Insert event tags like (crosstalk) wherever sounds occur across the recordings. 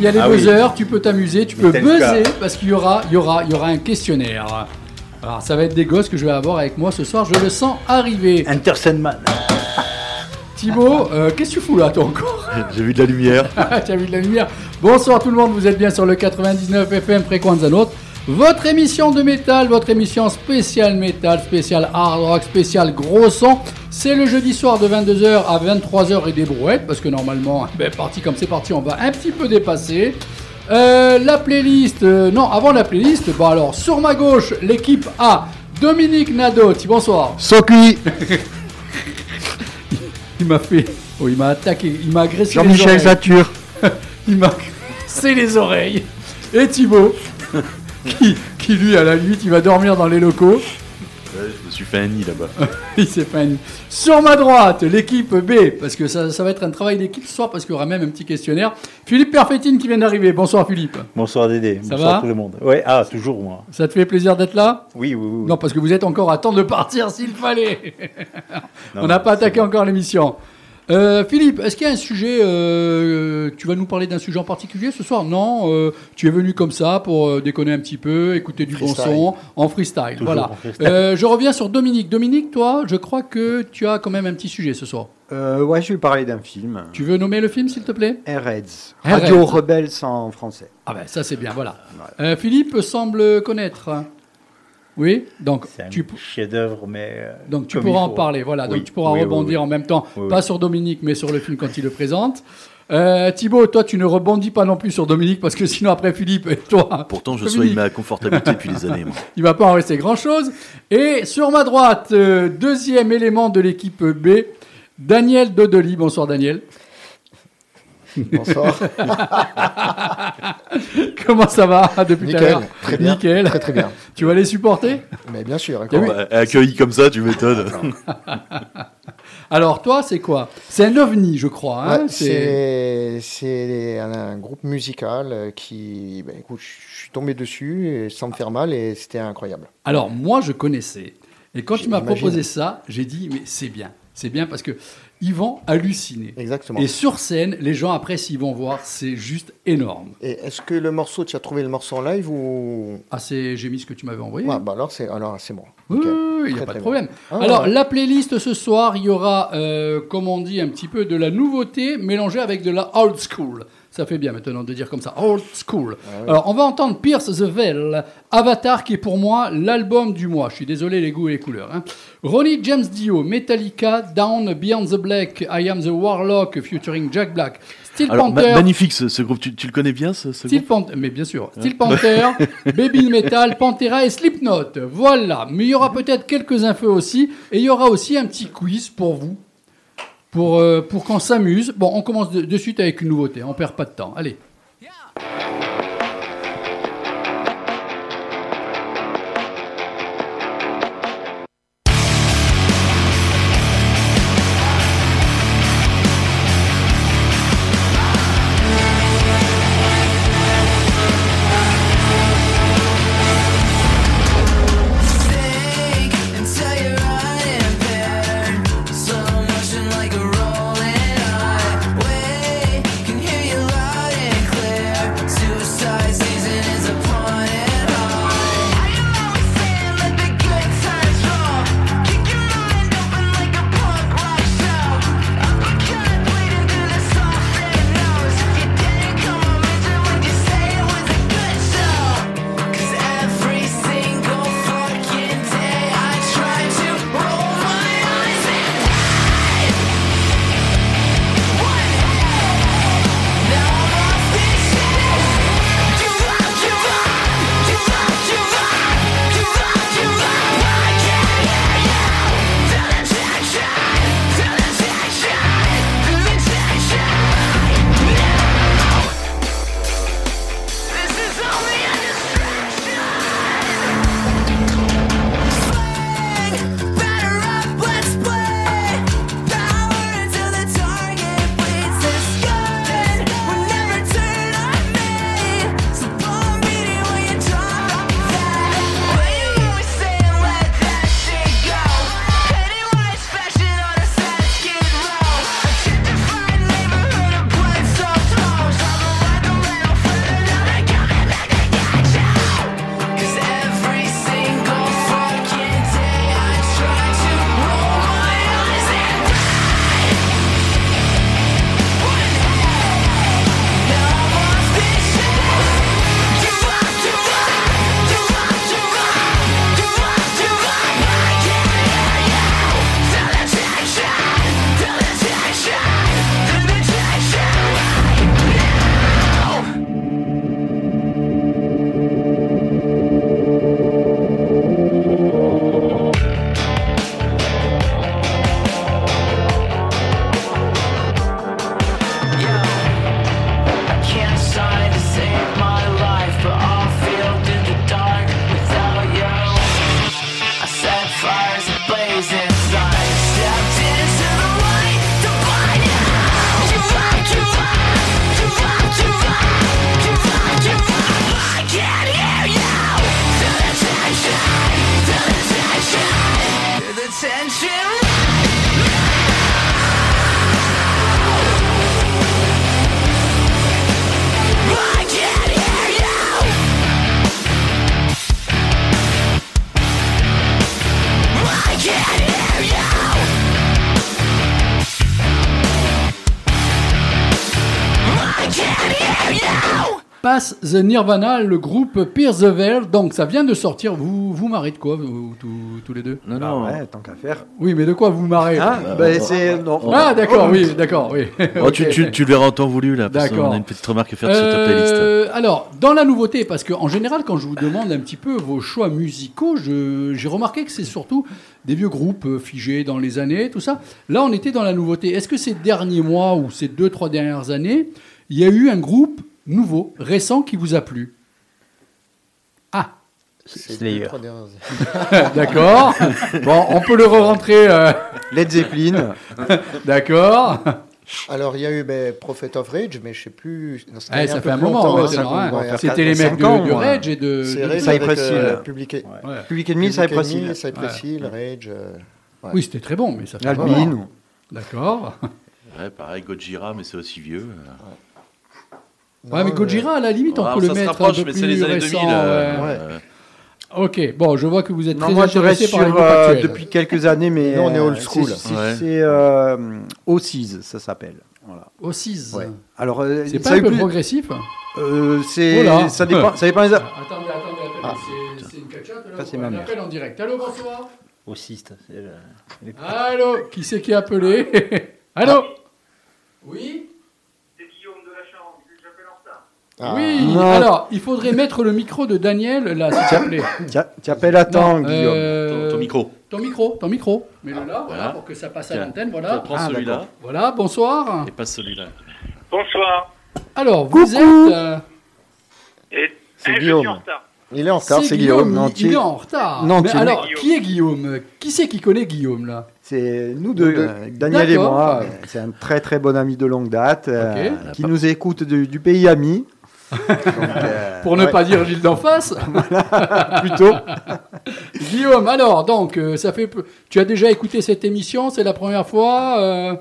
il y a les Ah oui. buzzers, tu peux t'amuser, tu peux buzzer parce qu'il y aura, il y aura, il y aura un questionnaire. Alors ça va être des gosses que je vais avoir avec moi ce soir, je le sens arriver. Enter Sandman. Thibaut, euh, qu'est-ce que tu fous là toi encore? J'ai vu de la lumière. (laughs) tu as vu de la lumière. Bonsoir tout le monde, vous êtes bien sur le 99 FM Fréquence Note. Votre émission de métal, votre émission spéciale métal, spéciale hard rock, spéciale gros son. C'est le jeudi soir de 22h à 23h et des brouettes, parce que normalement, (laughs) ben, parti comme c'est parti, on va un petit peu dépasser. Euh, la playlist, euh, non, avant la playlist, bon alors, sur ma gauche, l'équipe A, Dominique Nadeau, bonsoir. Cuit (laughs) Il m'a fait, oh, il m'a attaqué, il m'a agressé les Jean-Michel. Satur (laughs) Il m'a c'est les oreilles. Et Thibaut, qui, qui lui, à la limite, il va dormir dans les locaux. Ouais, je me suis fait un nid là-bas. (laughs) Il s'est fait un- Sur ma droite, l'équipe B, parce que ça, ça va être un travail d'équipe ce soir, parce qu'il y aura même un petit questionnaire. Philippe Perfettine qui vient d'arriver. Bonsoir Philippe. Bonsoir Dédé. Ça Bonsoir va tout le monde. Ouais, ah, toujours moi. Ça te fait plaisir d'être là? Oui, oui, oui. Non, parce que vous êtes encore à temps de partir s'il fallait. Non, (laughs) On n'a pas attaqué bon. encore l'émission. Euh, Philippe, est-ce qu'il y a un sujet euh, Tu vas nous parler d'un sujet en particulier ce soir? Non euh, Tu es venu comme ça pour euh, déconner un petit peu, écouter du Freestyle. bon son en freestyle. Toujours voilà. en freestyle. Euh, je reviens sur Dominique. Dominique, toi, je crois que tu as quand même un petit sujet ce soir. Euh, ouais, je vais parler d'un film. Tu veux nommer le film, s'il te plaît? Airheads. Radio Rebels en français. Ah ben ça c'est bien, voilà. Euh, Philippe semble connaître. Oui, donc C'est un tu, chef-d'œuvre, mais. euh, Donc tu pourras en parler, voilà. Oui, Donc tu pourras oui, rebondir oui. en même temps, Oui, pas oui. sur Dominique, mais sur le film quand il le présente. Euh, Thibaut, toi tu ne rebondis pas non plus sur Dominique parce que sinon après Philippe et toi, Pourtant, je Dominique, soigne ma confortabilité depuis des années. moi. (laughs) il va pas en rester grand chose. Et sur ma droite, euh, deuxième élément de l'équipe B, Daniel Dodoli. Bonsoir Daniel. (laughs) Bonsoir. (laughs) Comment ça va depuis tout à Nickel, l'heure très bien. Nickel. Très très bien. Tu vas les supporter Mais bien sûr. Bah, accueilli comme ça, tu m'étonnes. (laughs) Alors toi, c'est quoi? C'est un ovni, je crois. hein Ouais, C'est- un, un groupe musical euh, qui, ben, écoute, je suis tombé dessus et sans me faire mal et c'était incroyable. Alors moi je connaissais et quand tu m'as proposé ça, j'ai dit mais c'est bien, c'est bien parce que ils vont halluciner. Exactement. Et sur scène, les gens après s'ils vont voir, c'est juste énorme. Et est-ce que le morceau, tu as trouvé le morceau en live ou? Ah c'est j'ai mis ce que tu m'avais envoyé. Ouais, bah alors c'est alors c'est bon. Oui, il n'y a pas de problème. Ah, Alors, ouais. la playlist ce soir, il y aura, euh, comme on dit, un petit peu de la nouveauté mélangée avec de la old school. Ça fait bien maintenant de dire comme ça, old school. Ah ouais. Alors, on va entendre Pierce the Veil, Avatar, qui est pour moi l'album du mois. Je suis désolé, les goûts et les couleurs. hein. Ronnie James Dio, Metallica, Down Beyond the Black, I Am the Warlock, featuring Jack Black, Steel Alors, ma- Panther. magnifique ce, ce groupe. Tu, tu le connais bien, ce, ce Steel groupe Panther, mais bien sûr, Steel Panther, (laughs) Baby Metal, Pantera et Slipknot. Voilà, mais il y aura peut-être quelques infos aussi, et il y aura aussi un petit quiz pour vous, pour, euh, pour qu'on s'amuse. Bon, on commence de, de suite avec une nouveauté, on perd pas de temps. Allez. As the Nirvana, le groupe Pierce the Veil. Donc ça vient de sortir. Vous vous marrez de quoi, vous, tous, tous les deux? Non, Bah non. ouais, tant qu'à faire. Oui, mais de quoi vous vous marrez? Ah, bah, c'est. Non. Ah, d'accord, oui, d'accord, oui. (laughs) Oh, tu, tu, tu le verras en temps voulu là, parce D'accord. qu'on a une petite remarque à faire sur ta playlist. Euh, alors, dans la nouveauté, parce qu'en général, quand je vous demande un petit peu vos choix musicaux, je- j'ai remarqué que c'est surtout des vieux groupes euh, figés dans les années, tout ça. Là, on était dans la nouveauté. Est-ce que ces derniers mois ou ces deux, trois dernières années, il y a eu un groupe nouveau, récent, qui vous a plu Ah, C'est dernières- (laughs) d'accord. bon, on peut le re-rentrer. euh, Led Zeppelin. (laughs) d'accord. Alors, il y a eu ben, Prophet of Rage, mais je sais plus. non, ça un fait un moment. ouais, hein, C'était les mecs de, de. Rage et de. De- Rage Cypress euh, Public, Ouais. Public Enemy, Cypress Hill. Cypress Hill, Rage. euh, ouais. Oui, c'était très bon, mais ça fait moment. D'accord. Ouais, pareil, Gojira, mais c'est aussi vieux. Ouais, mais Non, Gojira, à la limite, on Ah, peut le ça se mettre un peu mais plus c'est les années récent. 2000. euh, ouais. ouais. Ok, bon, je vois que vous êtes Non, très moi je reste intéressé sur par les euh, depuis quelques années, mais on est old euh, school. c'est- C'est Ouais. c'est, euh, O6, ça s'appelle. Voilà. Au 6. Ouais. Alors, euh, C'est pas un eu peu plus- progressif? Euh, c'est- Oh ça dépend. Ça dépend des- Attendez, attendez, attendez. Ah. c'est- une catch-up là Ça, c'est ma On mère. appelle en direct. Allô, bonsoir. Aussi, c'est le- Allô, qui c'est qui a appelé? (laughs) Allô? Oui? Ah, Oui Non. Alors, il faudrait mettre le micro de Daniel là, s'il te plaît. Tiens, Tu appelles à temps, Non, Guillaume. euh, ton, ton micro. Ton micro, ton micro. Mets-le là, voilà, Voilà. pour que ça passe à l'antenne, voilà. Prends Ah, celui-là Voilà, bonsoir. et passe celui-là. Bonsoir. Alors, vous êtes... euh, Et C'est Guillaume. suis en retard. Il est en retard, c'est Guillaume. Non, il, est en retard. Non, Mais alors, Guillaume. qui est Guillaume? Qui c'est qui connaît Guillaume là? C'est nous deux, euh, Daniel et moi. C'est un très très bon ami de longue date euh, qui nous écoute du, du pays ami. (laughs) Euh, Pour ne ouais, pas dire l'île d'en face. (laughs) (laughs) plutôt. Guillaume, alors, donc, euh, ça fait. peu- Tu as déjà écouté cette émission? C'est la première fois euh,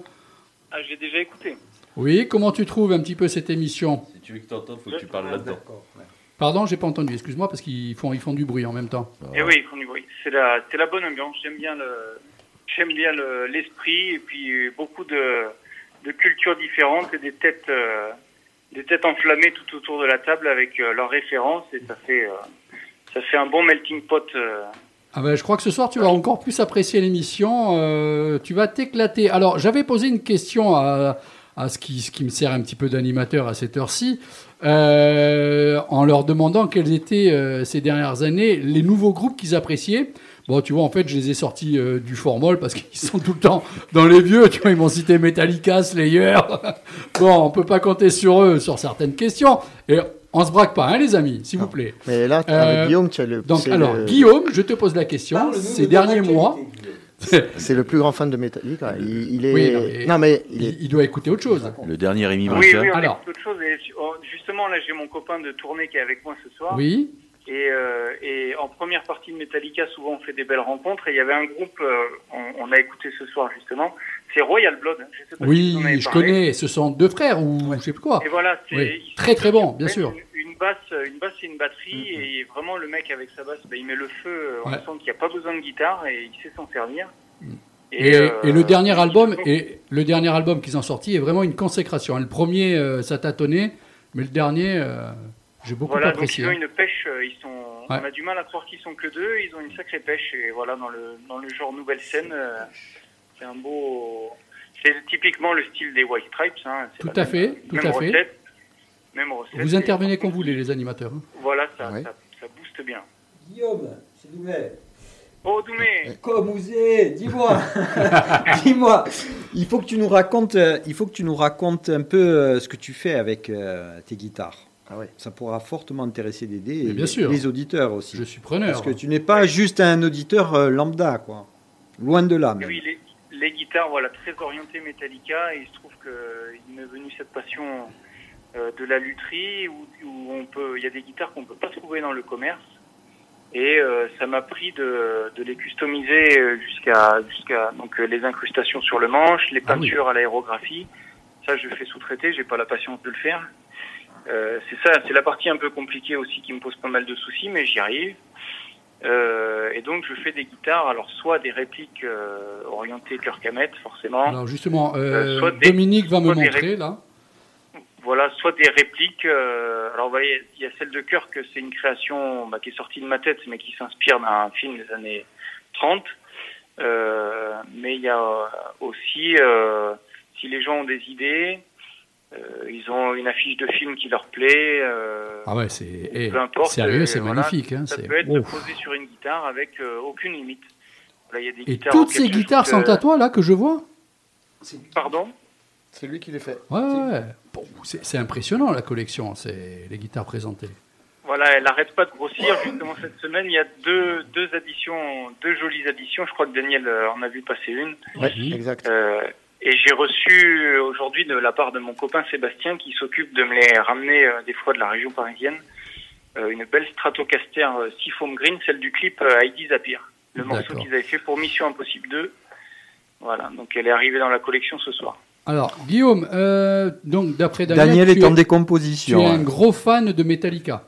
Ah, j'ai déjà écouté. Oui, comment tu trouves un petit peu cette émission? Si tu veux que tu entendes, faut que tu parles là-dedans. Pardon, j'ai pas entendu, excuse-moi, parce qu'ils font, ils font du bruit en même temps. Et oui, ils font du bruit. C'est la, c'est la bonne ambiance. J'aime bien le, j'aime bien le- l'esprit et puis beaucoup de, de cultures différentes et des têtes, euh, des têtes enflammées tout autour de la table avec euh, leurs références et ça fait, euh, ça fait un bon melting pot. euh. Ah ben, je crois que ce soir, tu vas encore plus apprécier l'émission. tu vas t'éclater. Alors, j'avais posé une question à, à ce, qui, ce qui me sert un petit peu d'animateur à cette heure-ci, en leur demandant quels étaient ces dernières années les nouveaux groupes qu'ils appréciaient. Bon, tu vois, en fait, je les ai sortis euh, du formol parce qu'ils sont tout le temps dans les vieux. Tu vois, ils m'ont cité Metallica, Slayer. (laughs) bon, on peut pas compter sur eux sur certaines questions. Et on se braque pas, hein, les amis, s'il vous plaît. Mais là, Euh, avec Guillaume, tu as le. Donc, alors, le- Guillaume, je te pose la question. Ces derniers mois, C'est le plus grand fan de Metallica. Il, il est. Oui, non, mais- non, mais il est. il, il doit écouter autre chose. Le dernier Rémi Oui, oui, on Alors. écoute autre chose. Et, oh, justement, là, j'ai mon copain de tournée qui est avec moi ce soir. Oui. Et, euh, et en première partie de Metallica, souvent on fait des belles rencontres. Et il y avait un groupe, euh, on, on a écouté ce soir justement, c'est Royal Blood. Je sais pas si Oui, avez je connais. Ce sont deux frères ou je sais plus quoi. Et voilà, c'est Oui, ils très, très bon, bien sûr. Une, une basse, une basse et une batterie, et vraiment le mec avec sa basse, bah, il met le feu. euh, On Ouais. sent qu'il n'y a pas besoin de guitare et il sait s'en servir. Et, euh, et le dernier album, et le dernier album qu'ils ont sorti est vraiment une consécration. Le premier, ça tâtonnait, mais le dernier, j'ai beaucoup Voilà, donc apprécié. ils ont une pêche, euh, ils sont, Ouais. on a du mal à croire qu'ils sont que deux, ils ont une sacrée pêche, et voilà, dans le, dans le genre nouvelle scène, euh, c'est un beau, c'est typiquement le style des White Stripes, hein, c'est Tout la à même- fait, tout même à fait. recette, même recette. Vous intervenez quand vous voulez, les animateurs. hein. Voilà, ça, Ouais. ça, ça booste bien. Guillaume, vous plaît. Oh, Doumé, Comme vous êtes, dis-moi. (laughs) dis-moi. Il faut que tu nous racontes, euh, il faut que tu nous racontes un peu euh, ce que tu fais avec euh, tes guitares. Ah ouais. Ça pourra fortement intéresser Dédé et bien sûr. les auditeurs aussi. Je suis preneur. Parce que tu n'es pas juste un auditeur euh, lambda, quoi. Loin de là, même. oui, les, les guitares, voilà, très orientées Metallica, et il se trouve qu'il m'est venu cette passion euh, de la lutherie, où, où on peut, il y a des guitares qu'on peut pas trouver dans le commerce, et euh, ça m'a pris de, de les customiser jusqu'à jusqu'à donc les incrustations sur le manche, les Ah oui. peintures à l'aérographie. Ça, je fais sous-traiter, j'ai pas la patience de le faire. Euh, c'est ça, c'est la partie un peu compliquée aussi qui me pose pas mal de soucis, mais j'y arrive. Euh, et donc je fais des guitares, alors soit des répliques euh, orientées Kirk Hammett, forcément. Alors justement, euh, Euh, soit des- Dominique va me montrer là. voilà, soit des répliques. euh, alors, vous voyez, il y a celle de cœur que c'est une création bah, qui est sortie de ma tête, mais qui s'inspire d'un film des années 30. Euh, mais il y a aussi, euh, si les gens ont des idées, euh, ils ont une affiche de film qui leur plaît. euh, Ah ouais, c'est eh, Peu importe, sérieux, c'est voilà, magnifique. Hein, ça peut être Ouf. poser sur une guitare avec euh, aucune limite. Voilà, il y a des Et toutes ces guitares sont à toi là que je vois Pardon C'est lui qui les fait. Ouais, ouais, ouais. Bon, c'est impressionnant la collection, c'est les guitares présentées. Voilà, elle n'arrête pas de grossir. Justement, cette semaine, il y a deux, deux additions, deux jolies additions. Je crois que Daniel en a vu passer une. Ouais, exact. Euh, et j'ai reçu aujourd'hui de la part de mon copain Sébastien, qui s'occupe de me les ramener euh, des fois de la région parisienne, euh, une belle Stratocaster euh, Seafoam Green, celle du clip euh, Heidi Zapir, le morceau qu'ils avaient fait pour Mission Impossible 2. Voilà, donc elle est arrivée dans la collection ce soir. Alors, Guillaume, euh, donc d'après Daniel, Daniel tu, est en es, tu décomposition. es un hein. gros fan de Metallica.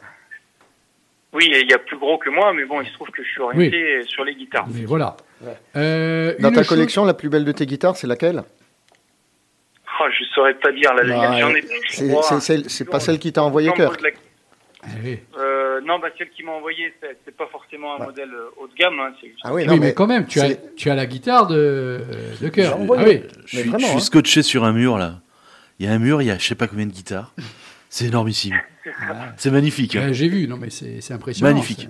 Oui, il y a plus gros que moi, mais bon, il se trouve que je suis orienté sur les guitares. Mais voilà. Ouais. Euh, Dans ta chose- collection, la plus belle de tes guitares, c'est laquelle? Oh, je saurais pas dire la Bah, J'en ai C'est pas celle qui t'a envoyé cœur. la- Eh oui. Euh, non, bah, celle qui m'a envoyé, c'est pas forcément un modèle euh, haut de gamme. Hein, juste- Ah oui, mais, mais quand même, tu as, tu as la guitare de, de cœur. Envoyé. Ah oui. Je suis, vraiment, je suis hein. scotché sur un mur là. Il y a un mur, il y a je sais pas combien de guitares. C'est énormissime. C'est magnifique. hein. Ouais, J'ai vu, non mais c'est c'est impressionnant. Magnifique.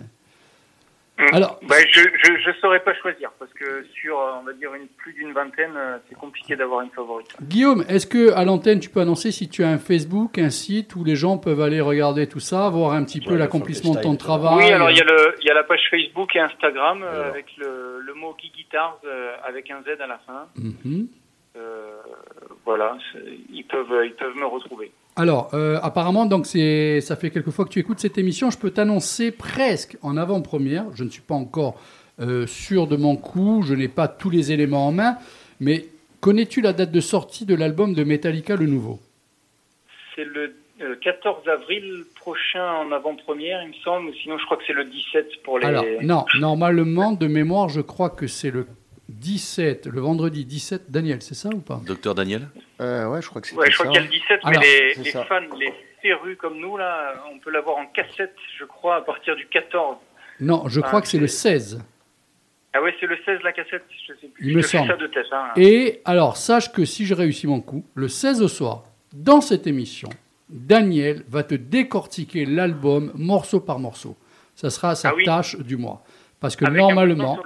Hum. Alors- Bah, je, je, je saurais pas choisir parce que sur, euh, on va dire, une, plus d'une vingtaine, euh, c'est compliqué d'avoir une favorite. Guillaume, est-ce que à l'antenne tu peux annoncer si tu as un Facebook, un site où les gens peuvent aller regarder tout ça, voir un petit peu l'accomplissement de ton travail oui, alors il y, a le- il y a la page Facebook et Instagram euh, Alors. avec le, le mot Guy Guitars euh, avec un Z à la fin. Mhm. Euh, voilà, ils peuvent, ils peuvent me retrouver. Alors, euh, apparemment, donc c'est, ça fait quelques fois que tu écoutes cette émission. Je peux t'annoncer presque en avant-première. Je ne suis pas encore euh, sûr de mon coup. Je n'ai pas tous les éléments en main. Mais connais-tu la date de sortie de l'album de Metallica, le nouveau? C'est le euh, 14 avril prochain en avant-première, il me semble, sinon je crois que c'est le 17 pour les... Alors, non, normalement, de mémoire, je crois que c'est le 17, le vendredi 17. Daniel, c'est ça ou pas Docteur Daniel Euh, ouais, je crois que c'est Ouais, je crois qu'il y a le 17, Alors, mais les, fans, les férus comme nous, là, on peut l'avoir en cassette, je crois, à partir du 14. Non, je Ah, crois que c'est le c'est- 16. Ah ouais, c'est le 16 la cassette, je sais plus. Il me je semble. ça de tête. Hein. Et alors, sache que si j'ai réussi mon coup, le 16 au soir, dans cette émission, Daniel va te décortiquer l'album morceau par morceau. Ça sera sa Ah oui. tâche du mois. Parce que Avec normalement,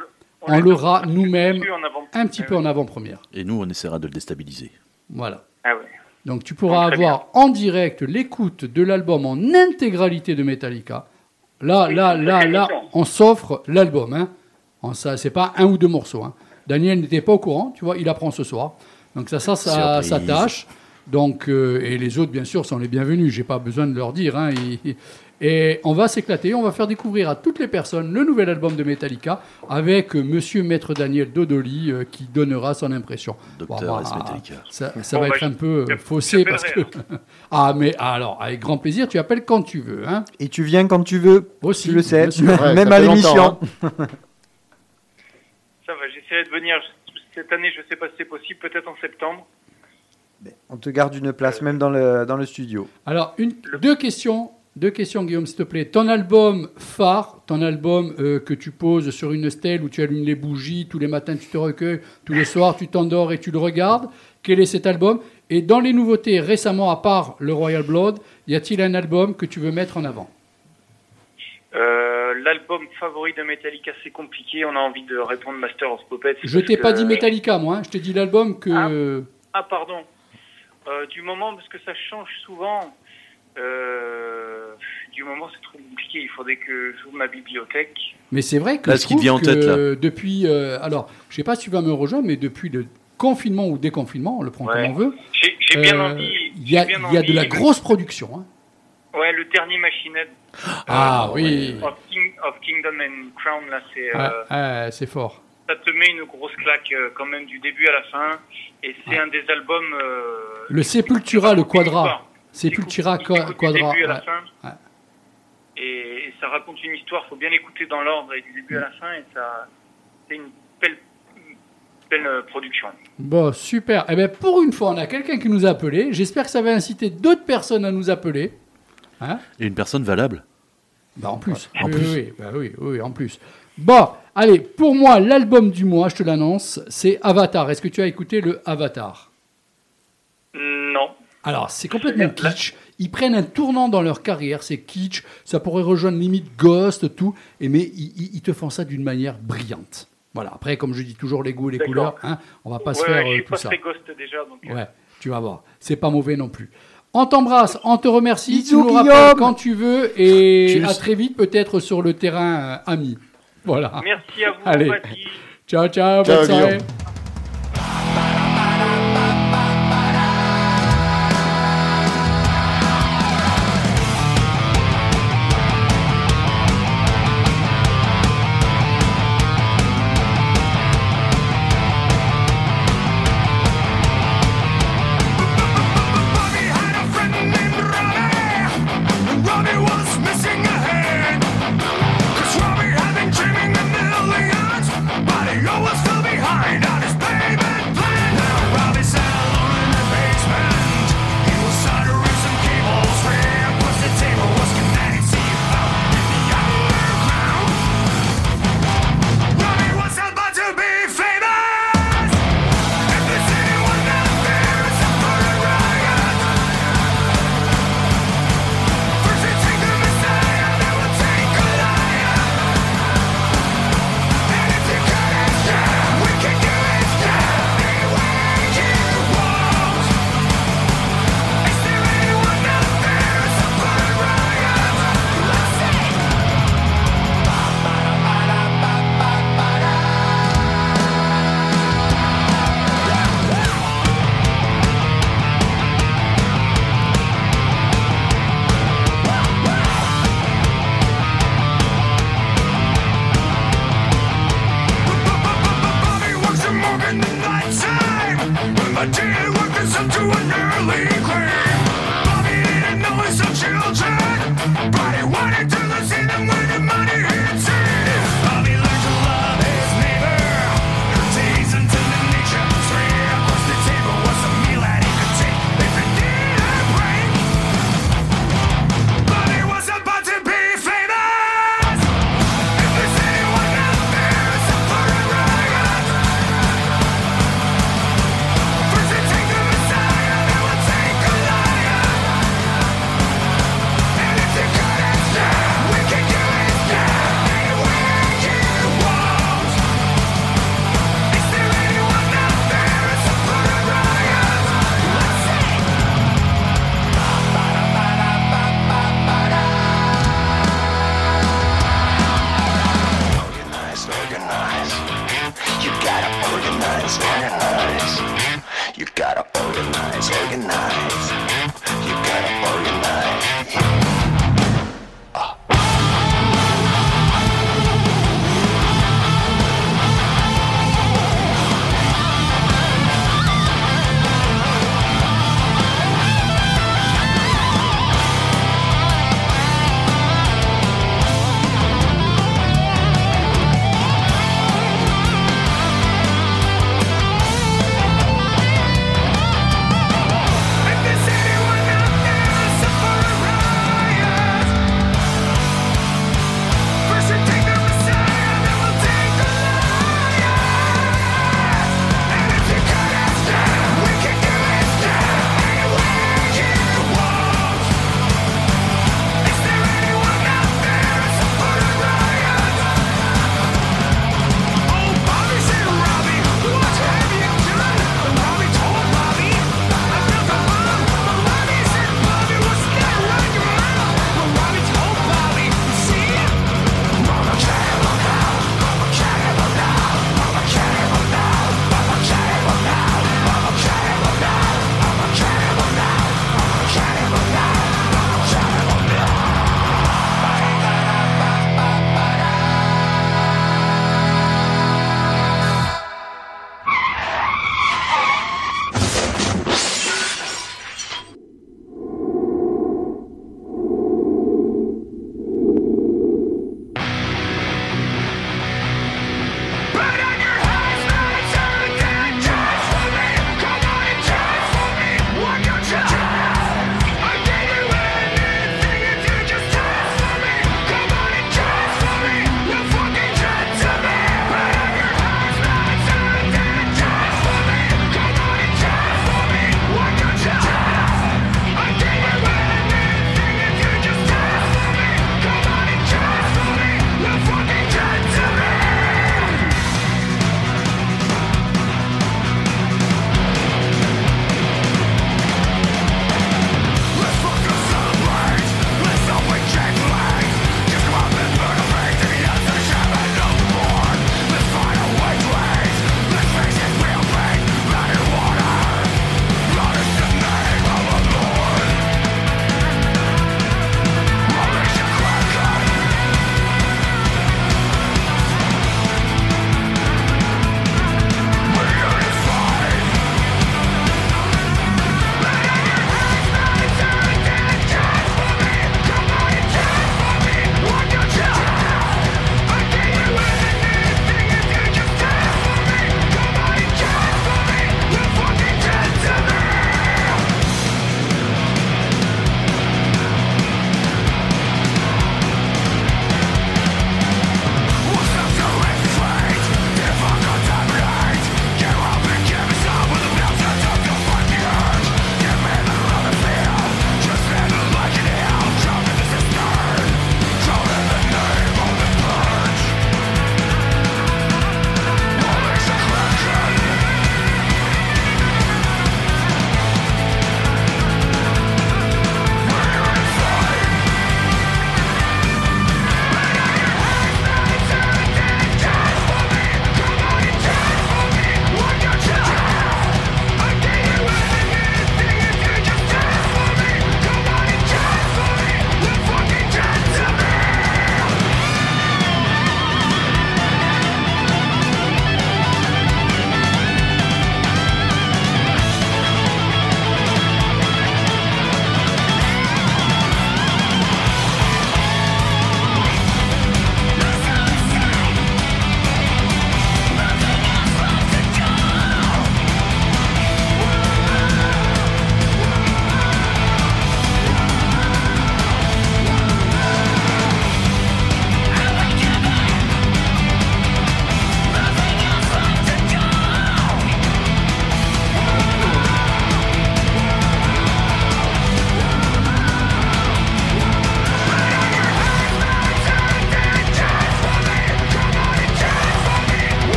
on l'a l'aura nous-mêmes un petit Ah peu en avant-première. Et nous, on essaiera de le déstabiliser. Voilà. Ah ouais. Donc tu pourras Ah, avoir en direct l'écoute de l'album en intégralité de Metallica. Là, Oui, là, là, là, on s'offre l'album. Hein. En ça, c'est pas un ou deux morceaux. Hein. Daniel n'était pas au courant, tu vois, il apprend ce soir. Donc ça, ça, ça, sa tâche. Donc euh, et les autres, bien sûr, sont les bienvenus. J'ai pas besoin de leur dire. Hein. Ils- Et on va s'éclater. On va faire découvrir à toutes les personnes le nouvel album de Metallica avec euh, Monsieur Maître Daniel Dodoli euh, qui donnera son impression. Docteur Bon, bah, S. Metallica. Ça, ça Bon, va bah, être un je- peu euh, faussé parce que. (laughs) ah, mais alors, avec grand plaisir, tu appelles quand tu veux. Hein Et tu viens quand tu veux, Aussi. tu le sais, bien sûr. (laughs) Ouais, même à l'émission. longtemps, Ça va, j'essaierai de venir cette année, je sais pas si c'est possible, peut-être en septembre. On te garde une place même dans le, dans le studio. Alors, une, deux questions. Deux questions, Guillaume, s'il te plaît. Ton album phare, ton album euh, que tu poses sur une stèle où tu allumes les bougies, tous les matins tu te recueilles, tous les soirs tu t'endors et tu le regardes. Quel est cet album? Et dans les nouveautés récemment, à part le Royal Blood, y a-t-il un album que tu veux mettre en avant? Euh, L'album favori de Metallica, c'est compliqué. On a envie de répondre Master of Puppets. Je t'ai pas dit Metallica, moi. hein. Je t'ai dit l'album que. Ah, pardon. Euh, du moment, parce que ça change souvent. Euh, du moment, c'est trop compliqué. Il faudrait que j'ouvre ma bibliothèque. Mais c'est vrai que Là, je ce qui vient en tête, là. depuis, euh, alors, je sais pas si tu vas me rejoindre, mais depuis le confinement ou déconfinement, on le prend Ouais. comme on veut. J'ai bien euh, envie. Il y a, y de la grosse production. hein. Ouais, le dernier machinette Ah oui, of, King- of Kingdom and Crown, là, c'est. Ouais, euh, ouais, c'est fort. ça te met une grosse claque euh, quand même du début à la fin. Et c'est un des albums. euh, Le Sepultura, le Quadra. Écoute du Quadra. début à la ouais. fin. Ouais. Et, et ça raconte une histoire. faut bien l'écouter dans l'ordre et du début à la fin. Et ça, c'est une belle, pleine euh, production. Bon, super. Eh bien, pour une fois, on a quelqu'un qui nous a appelé. J'espère que ça va inciter d'autres personnes à nous appeler. Hein Et une personne valable. Bah, en plus. En oui, plus. Oui, bah oui, oui, en plus. Bon, allez, pour moi, l'album du mois, je te l'annonce, c'est Avatar. Est-ce que tu as écouté le Avatar? Non. Alors, c'est complètement kitsch. Ils prennent un tournant dans leur carrière, c'est kitsch. Ça pourrait rejoindre limite Ghost, tout. Et mais ils, ils- ils te font ça d'une manière brillante. Voilà. Après, comme je dis toujours, les goûts et les couleurs, hein, on va pas se faire euh, tout pas ça. très ghost déjà, donc. euh, Ouais, tu vas voir. C'est pas mauvais non plus. On t'embrasse, on te remercie. Bisous, tu nous rappelles quand tu veux et à très vite, peut-être sur le terrain euh, ami. Voilà. Merci à vous, Allez. Ciao, ciao, Ciao, bonne soirée.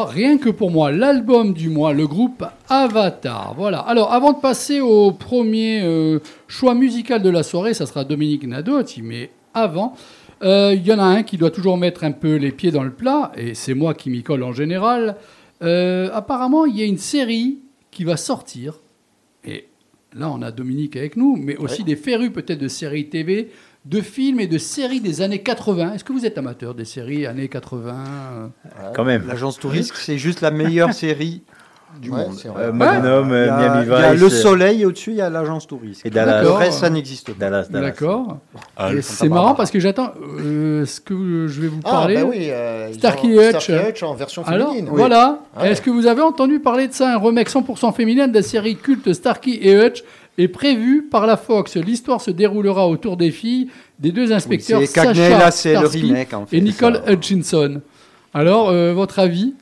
Moi, rien que pour moi, l'album du mois, le groupe Avatar. Voilà. Alors, avant de passer au premier euh, choix musical de la soirée, ça sera Dominique Nadotti, mais avant, euh, il y en a un qui doit toujours mettre un peu les pieds dans le plat, et c'est moi qui m'y colle en général. Euh, apparemment, il y a une série qui va sortir, et là, on a Dominique avec nous, mais aussi des férus peut-être de séries TV, de films et de séries des années 80. Est-ce que vous êtes amateur des séries années 80 euh Quand même. L'agence touriste, c'est juste la meilleure série du Ouais, monde. Euh, Magnum, Miami il y a Vice. le euh, soleil et au-dessus, il y a l'agence touriste. Et Dallas. Le D'accord. reste, ça n'existe pas. Dallas, Dallas. D'accord. Ah, c'est marrant parce que j'attends euh, ce que je vais vous Ah, parler. bah oui. euh, Starkey ont- Hutch. Starkey Hutch en version Alors, féminine. voilà. Ouais. Est-ce que vous avez entendu parler de ça Un remake 100% féminin de la série culte Starkey et Hutch est prévu par la Fox. L'histoire se déroulera autour des filles des deux inspecteurs Cagney, Sacha le Starsky remake. En fait, et Nicole ça. Hutchinson. Alors, euh, votre avis?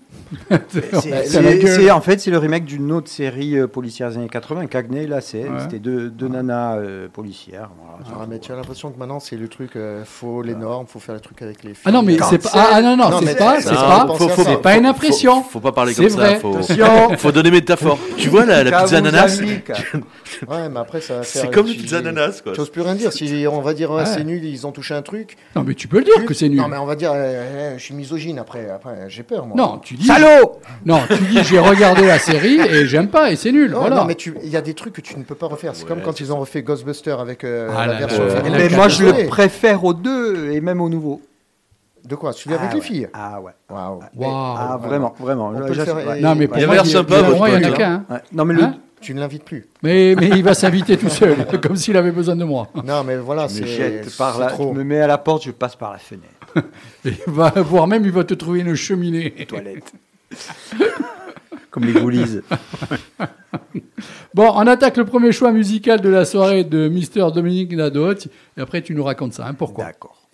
C'est- C'est la C'est gueule. c'est- en fait c'est le remake d'une autre série euh, policière des années 80, Cagney, là c'est Ouais. c'était deux, deux nanas euh, policières. voilà. Ah, mais tu as l'impression que maintenant c'est le truc, euh, faut les normes, faut faire le truc avec les filles. Ah non, mais c'est pas. Ah, ah, non, non, Non, c'est pas. c'est pas. faut- pas une impression. Faut, faut pas parler C'est comme vrai. ça. Faut, Attention. (laughs) faut donner métaphore. (laughs) Tu vois la, la pizza ananas. (laughs) Ouais, mais après ça. C'est comme une pizza ananas, quoi. J'ose plus rien dire. Si on va dire c'est nul, ils ont touché un truc. Non, mais tu peux le dire que c'est nul. Non, mais on va dire, euh, je suis misogyne après. Après, j'ai peur moi. Non, tu dis. Salaud Non, tu dis j'ai regardé la série et j'aime pas et c'est nul. Non, voilà. non, mais il y a des trucs que tu ne peux pas refaire. C'est comme quand ils ont refait Ghostbusters avec euh, Ah la là version féminine. Mais moi je le préfère aux deux et même aux nouveaux. De quoi? Celui avec Ah les ouais. filles? Ah ouais. Waouh. Waouh. Ah vraiment, vraiment. On Je- peut le je- faire, ouais. et- Non, mais pour Il a moi, l'air il- sympa, pour votre moi, il y en a qu'un. hein. Ouais. Non mais le, Hein Tu ne l'invites plus. Mais, mais il va s'inviter tout seul, (laughs) comme s'il avait besoin de moi. Non, mais voilà, c'est jette par c'est là, trop. je me mets à la porte, je passe par la fenêtre. (laughs) Et il va, voire même, il va te trouver une cheminée. Toilette. (laughs) Comme les goolies. Bon, on attaque le premier choix musical de la soirée de Mister Dominique Nadot. Et après, tu nous racontes ça. hein, pourquoi? D'accord.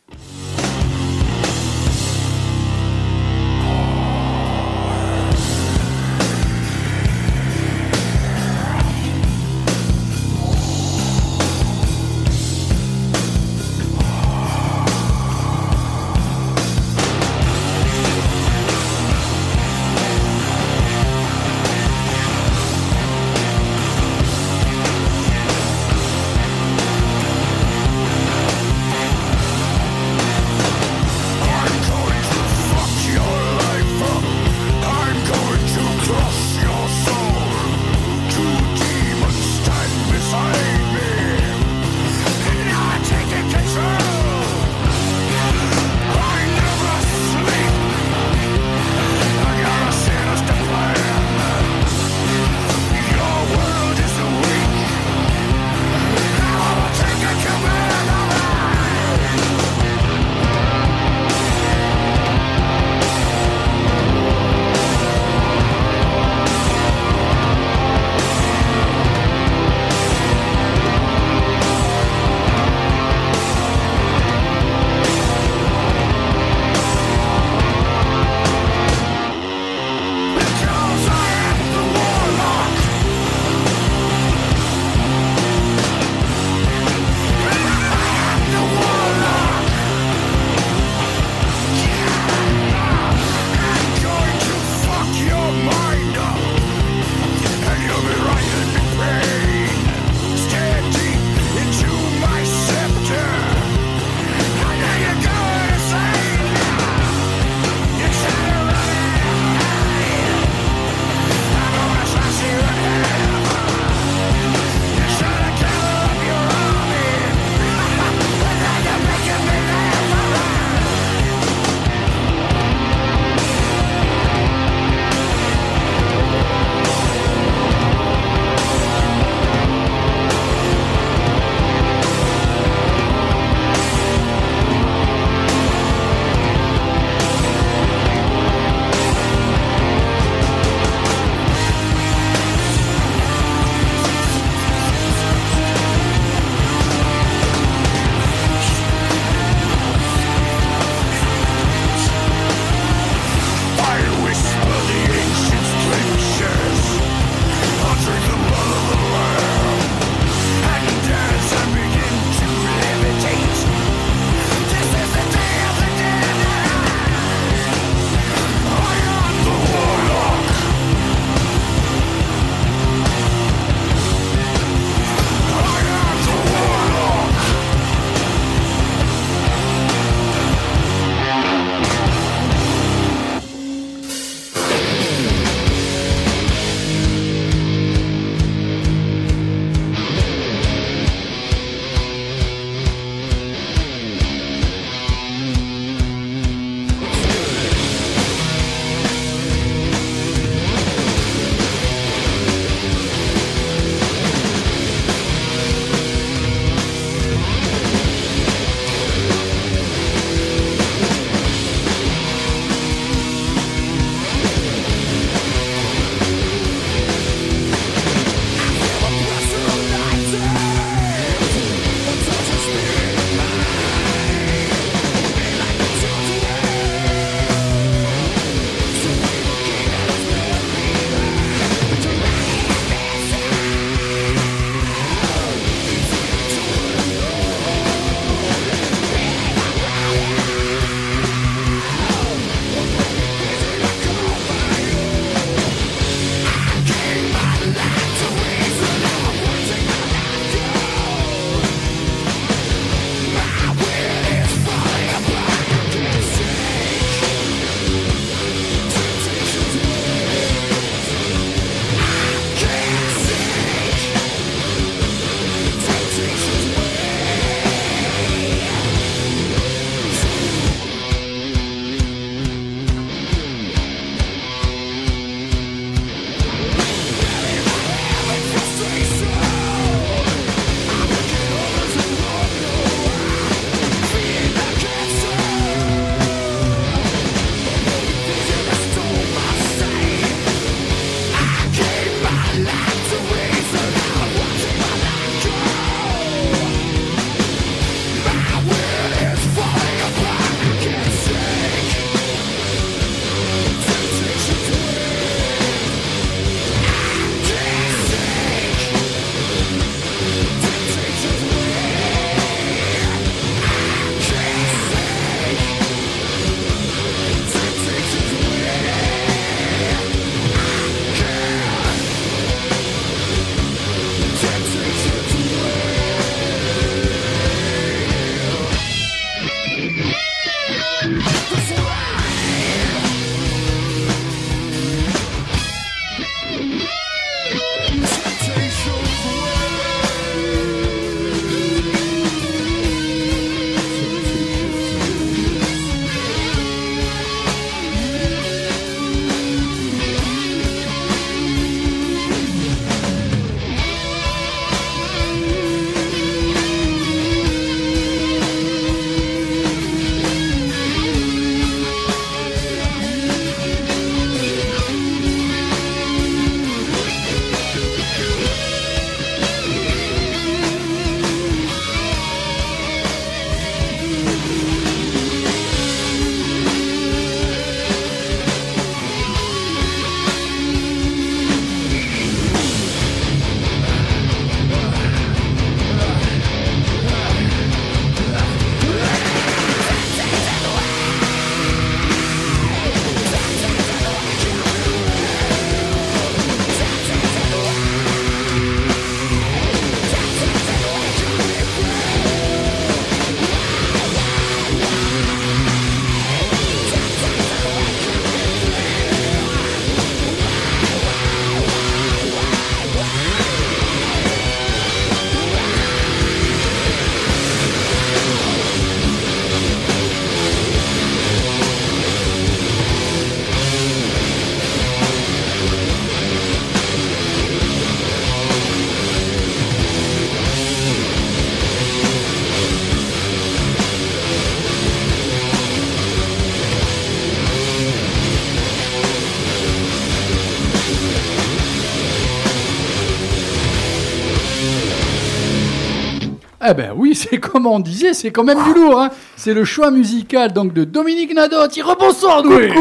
Eh ben oui, c'est comme on disait, c'est quand même du lourd. Hein. C'est le choix musical donc de Dominique Nadotti. Rebonsoir, Doué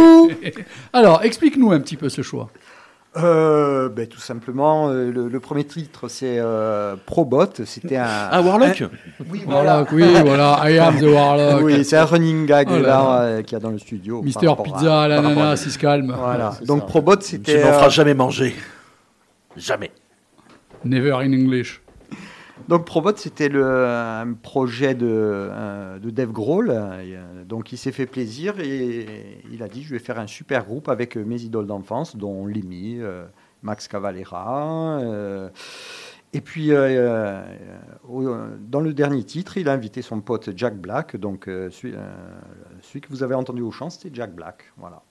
Alors, explique-nous un petit peu ce choix. Euh, ben, tout simplement, euh, le, le premier titre c'est euh, Probot. C'était un. Ah, Warlock Oui, Warlock, oui, voilà, I am the Warlock. Oui, c'est un running gag Oh là euh, qu'il y a dans le studio. Mister à- Pizza, rapport à- l'ananas, il se calme. Voilà. c'est Donc ça. Probot, Tu c'était. n'en feras jamais manger. Jamais. Never in English. Donc Probot, c'était un projet de, euh, de Dave Grohl. euh, Donc il s'est fait plaisir et il a dit je vais faire un super groupe avec mes idoles d'enfance, dont Lemmy, euh, Max Cavalera. euh, et puis euh, euh, dans le dernier titre, il a invité son pote Jack Black. Donc euh, celui, euh, celui que vous avez entendu au chant, c'était Jack Black. Voilà.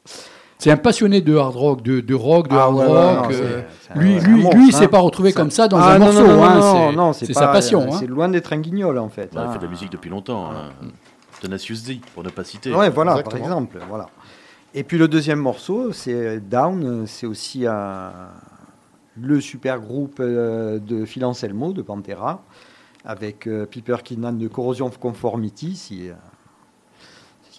C'est un passionné de hard rock, de, de rock, de Ah hard ouais, ouais, rock. non, euh, lui, lui, monstre, lui, il hein. s'est pas retrouvé Ça- comme ça dans Ah, un non, morceau. non, non, hein, non, c'est- sa passion. hein. C'est loin d'être un guignol en fait. Il hein. fait de la musique depuis longtemps. hein. Tenacious D, pour ne pas citer. Ouais, voilà, par exemple. Voilà. Et puis le deuxième morceau, c'est Down. C'est aussi un- le super groupe euh, de Phil Anselmo, de Pantera, avec euh, Piper Keenan de Corrosion of Conformity, si, euh,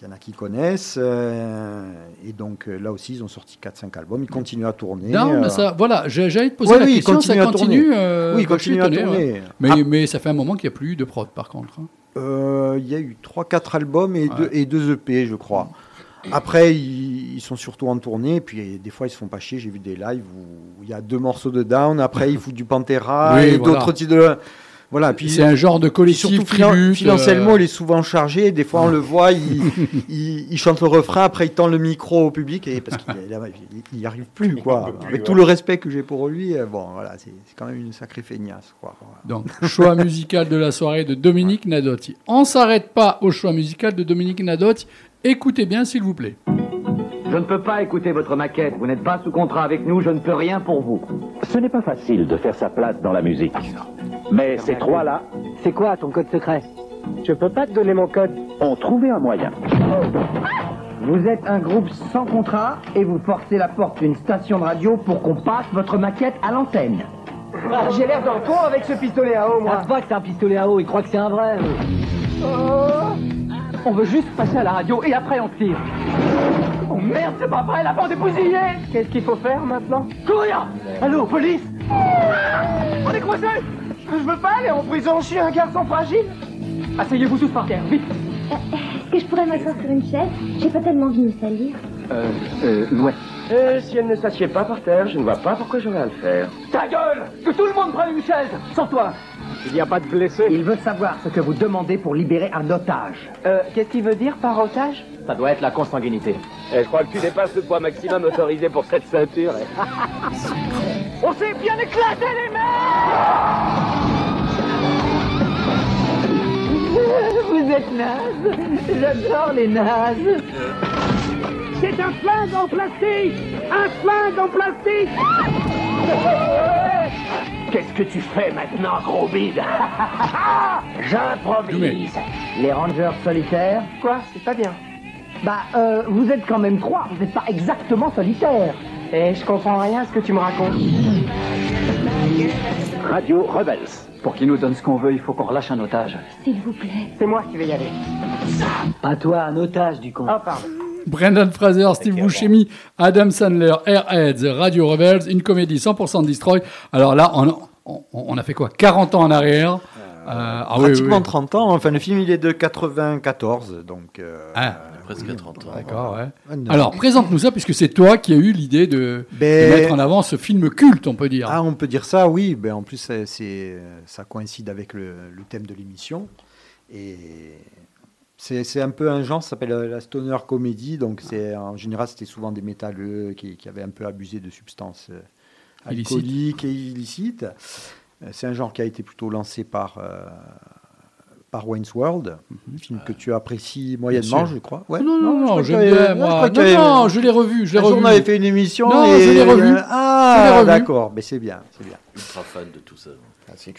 y en a qui connaissent. euh, et donc euh, là aussi, ils ont sorti 4-5 albums. Ils continuent à tourner. Down, euh, ça, voilà, j'ai- j'allais te poser Ouais, la oui, question, ça continue euh, oui, ils continuent à ouais. tourner. Mais, Ah, mais ça fait un moment qu'il n'y a plus eu de prod, par contre. hein. Euh, Il y a eu 3-4 albums et, Ouais. deux, et deux EP, je crois. Après, ils, sont surtout en tournée, et puis des fois, ils se font pas chier. J'ai vu des lives où il y a deux morceaux de Down, après, ils foutent du Pantera Oui, et voilà. d'autres titres de. Voilà, puis. C'est un genre de puis collectif surtout, tribute. financièrement, euh, il est souvent chargé. Des fois, on le voit, il, (laughs) il, il chante le refrain, après, il tend le micro au public, et parce qu'il il- il arrive plus, quoi. plus, Avec ouais. tout le respect que j'ai pour lui, euh, bon, voilà, c'est quand même une sacrée feignasse, quoi. Voilà. Donc, choix musical de la soirée de Dominique Nadotti. On s'arrête pas au choix musical de Dominique Nadotti. Écoutez bien, s'il vous plaît. Je ne peux pas écouter votre maquette. Vous n'êtes pas sous contrat avec nous. Je ne peux rien pour vous. Ce n'est pas facile de faire sa place dans la musique. Mais ces trois-là C'est quoi ton code secret Je peux pas te donner mon code. ont trouvé un moyen. Vous êtes un groupe sans contrat et vous forcez la porte d'une station de radio pour qu'on passe votre maquette à l'antenne. J'ai l'air d'un con avec ce pistolet à eau, Ah, pas que c'est un pistolet à eau, il croit que c'est un vrai. On veut juste passer à la radio et après on tire. Oh merde, c'est pas vrai, la bande est bousillée Qu'est-ce qu'il faut faire maintenant? Courir Allô, police On est coincé Je veux pas aller en prison, je suis un garçon fragile. Asseyez-vous tous par terre, vite Est-ce que je pourrais m'asseoir sur une chaise? J'ai pas tellement envie de me salir. Euh, euh, ouais. Euh, si elle ne s'assied pas par terre, je ne vois pas pourquoi j'aurais à le faire. Ta gueule Que tout le monde prenne une chaise Sans toi Il n'y a pas de blessé. Il veut savoir ce que vous demandez pour libérer un otage. Euh, qu'est-ce qu'il veut dire par otage? Ça doit être la consanguinité. Eh, Je crois que tu dépasses le poids maximum autorisé pour cette ceinture. (laughs) On s'est bien éclaté les Vous êtes naze J'adore les nazes C'est un flingue en plastique Un flingue en plastique Qu'est-ce que tu fais maintenant, gros bide? (laughs) J'improvise Les rangers solitaires? Quoi? C'est pas bien. Bah, euh, vous êtes quand même trois, vous n'êtes pas exactement solitaires. Eh, je comprends rien à ce que tu me racontes. Radio Rebels. Pour qu'il nous donne ce qu'on veut, il faut qu'on relâche un otage. S'il vous plaît. C'est moi qui vais y aller. Pas toi, un otage du con. Oh, pardon. Brendan Fraser, Steve Buscemi, Adam Sandler, Airheads, Radio Rebels, une comédie 100% Destroy. Alors là, on, on- on a fait quoi? 40 ans en arrière Euh, ah oui, Pratiquement oui, oui. 30 ans. Enfin, le film, il est de 94, donc. euh, Ah, Presque à 30 ans. D'accord, ouais. Ah. Alors, présente-nous ça, puisque c'est toi qui as eu l'idée de, de Ben- mettre en avant ce film culte, on peut dire. Ah, on peut dire ça, oui. Ben, en plus, c'est- c'est, ça coïncide avec le, le thème de l'émission. Et c'est, un peu un genre, ça s'appelle la stoner comédie. Donc, c'est, en général, c'était souvent des métalleux qui, qui avaient un peu abusé de substances euh, alcooliques et illicites. Euh, C'est un genre qui a été plutôt lancé par, euh, par Wayne's World, un film que tu apprécies moyennement, je crois. Ouais. non, non, non, j'aime bien, je moi. Non, non, l'ai revu, je l'ai revu. on avait fait une émission. Non, et- je l'ai revu. Ah, d'accord. Mais c'est bien, c'est bien. Ultra fan de tout ça.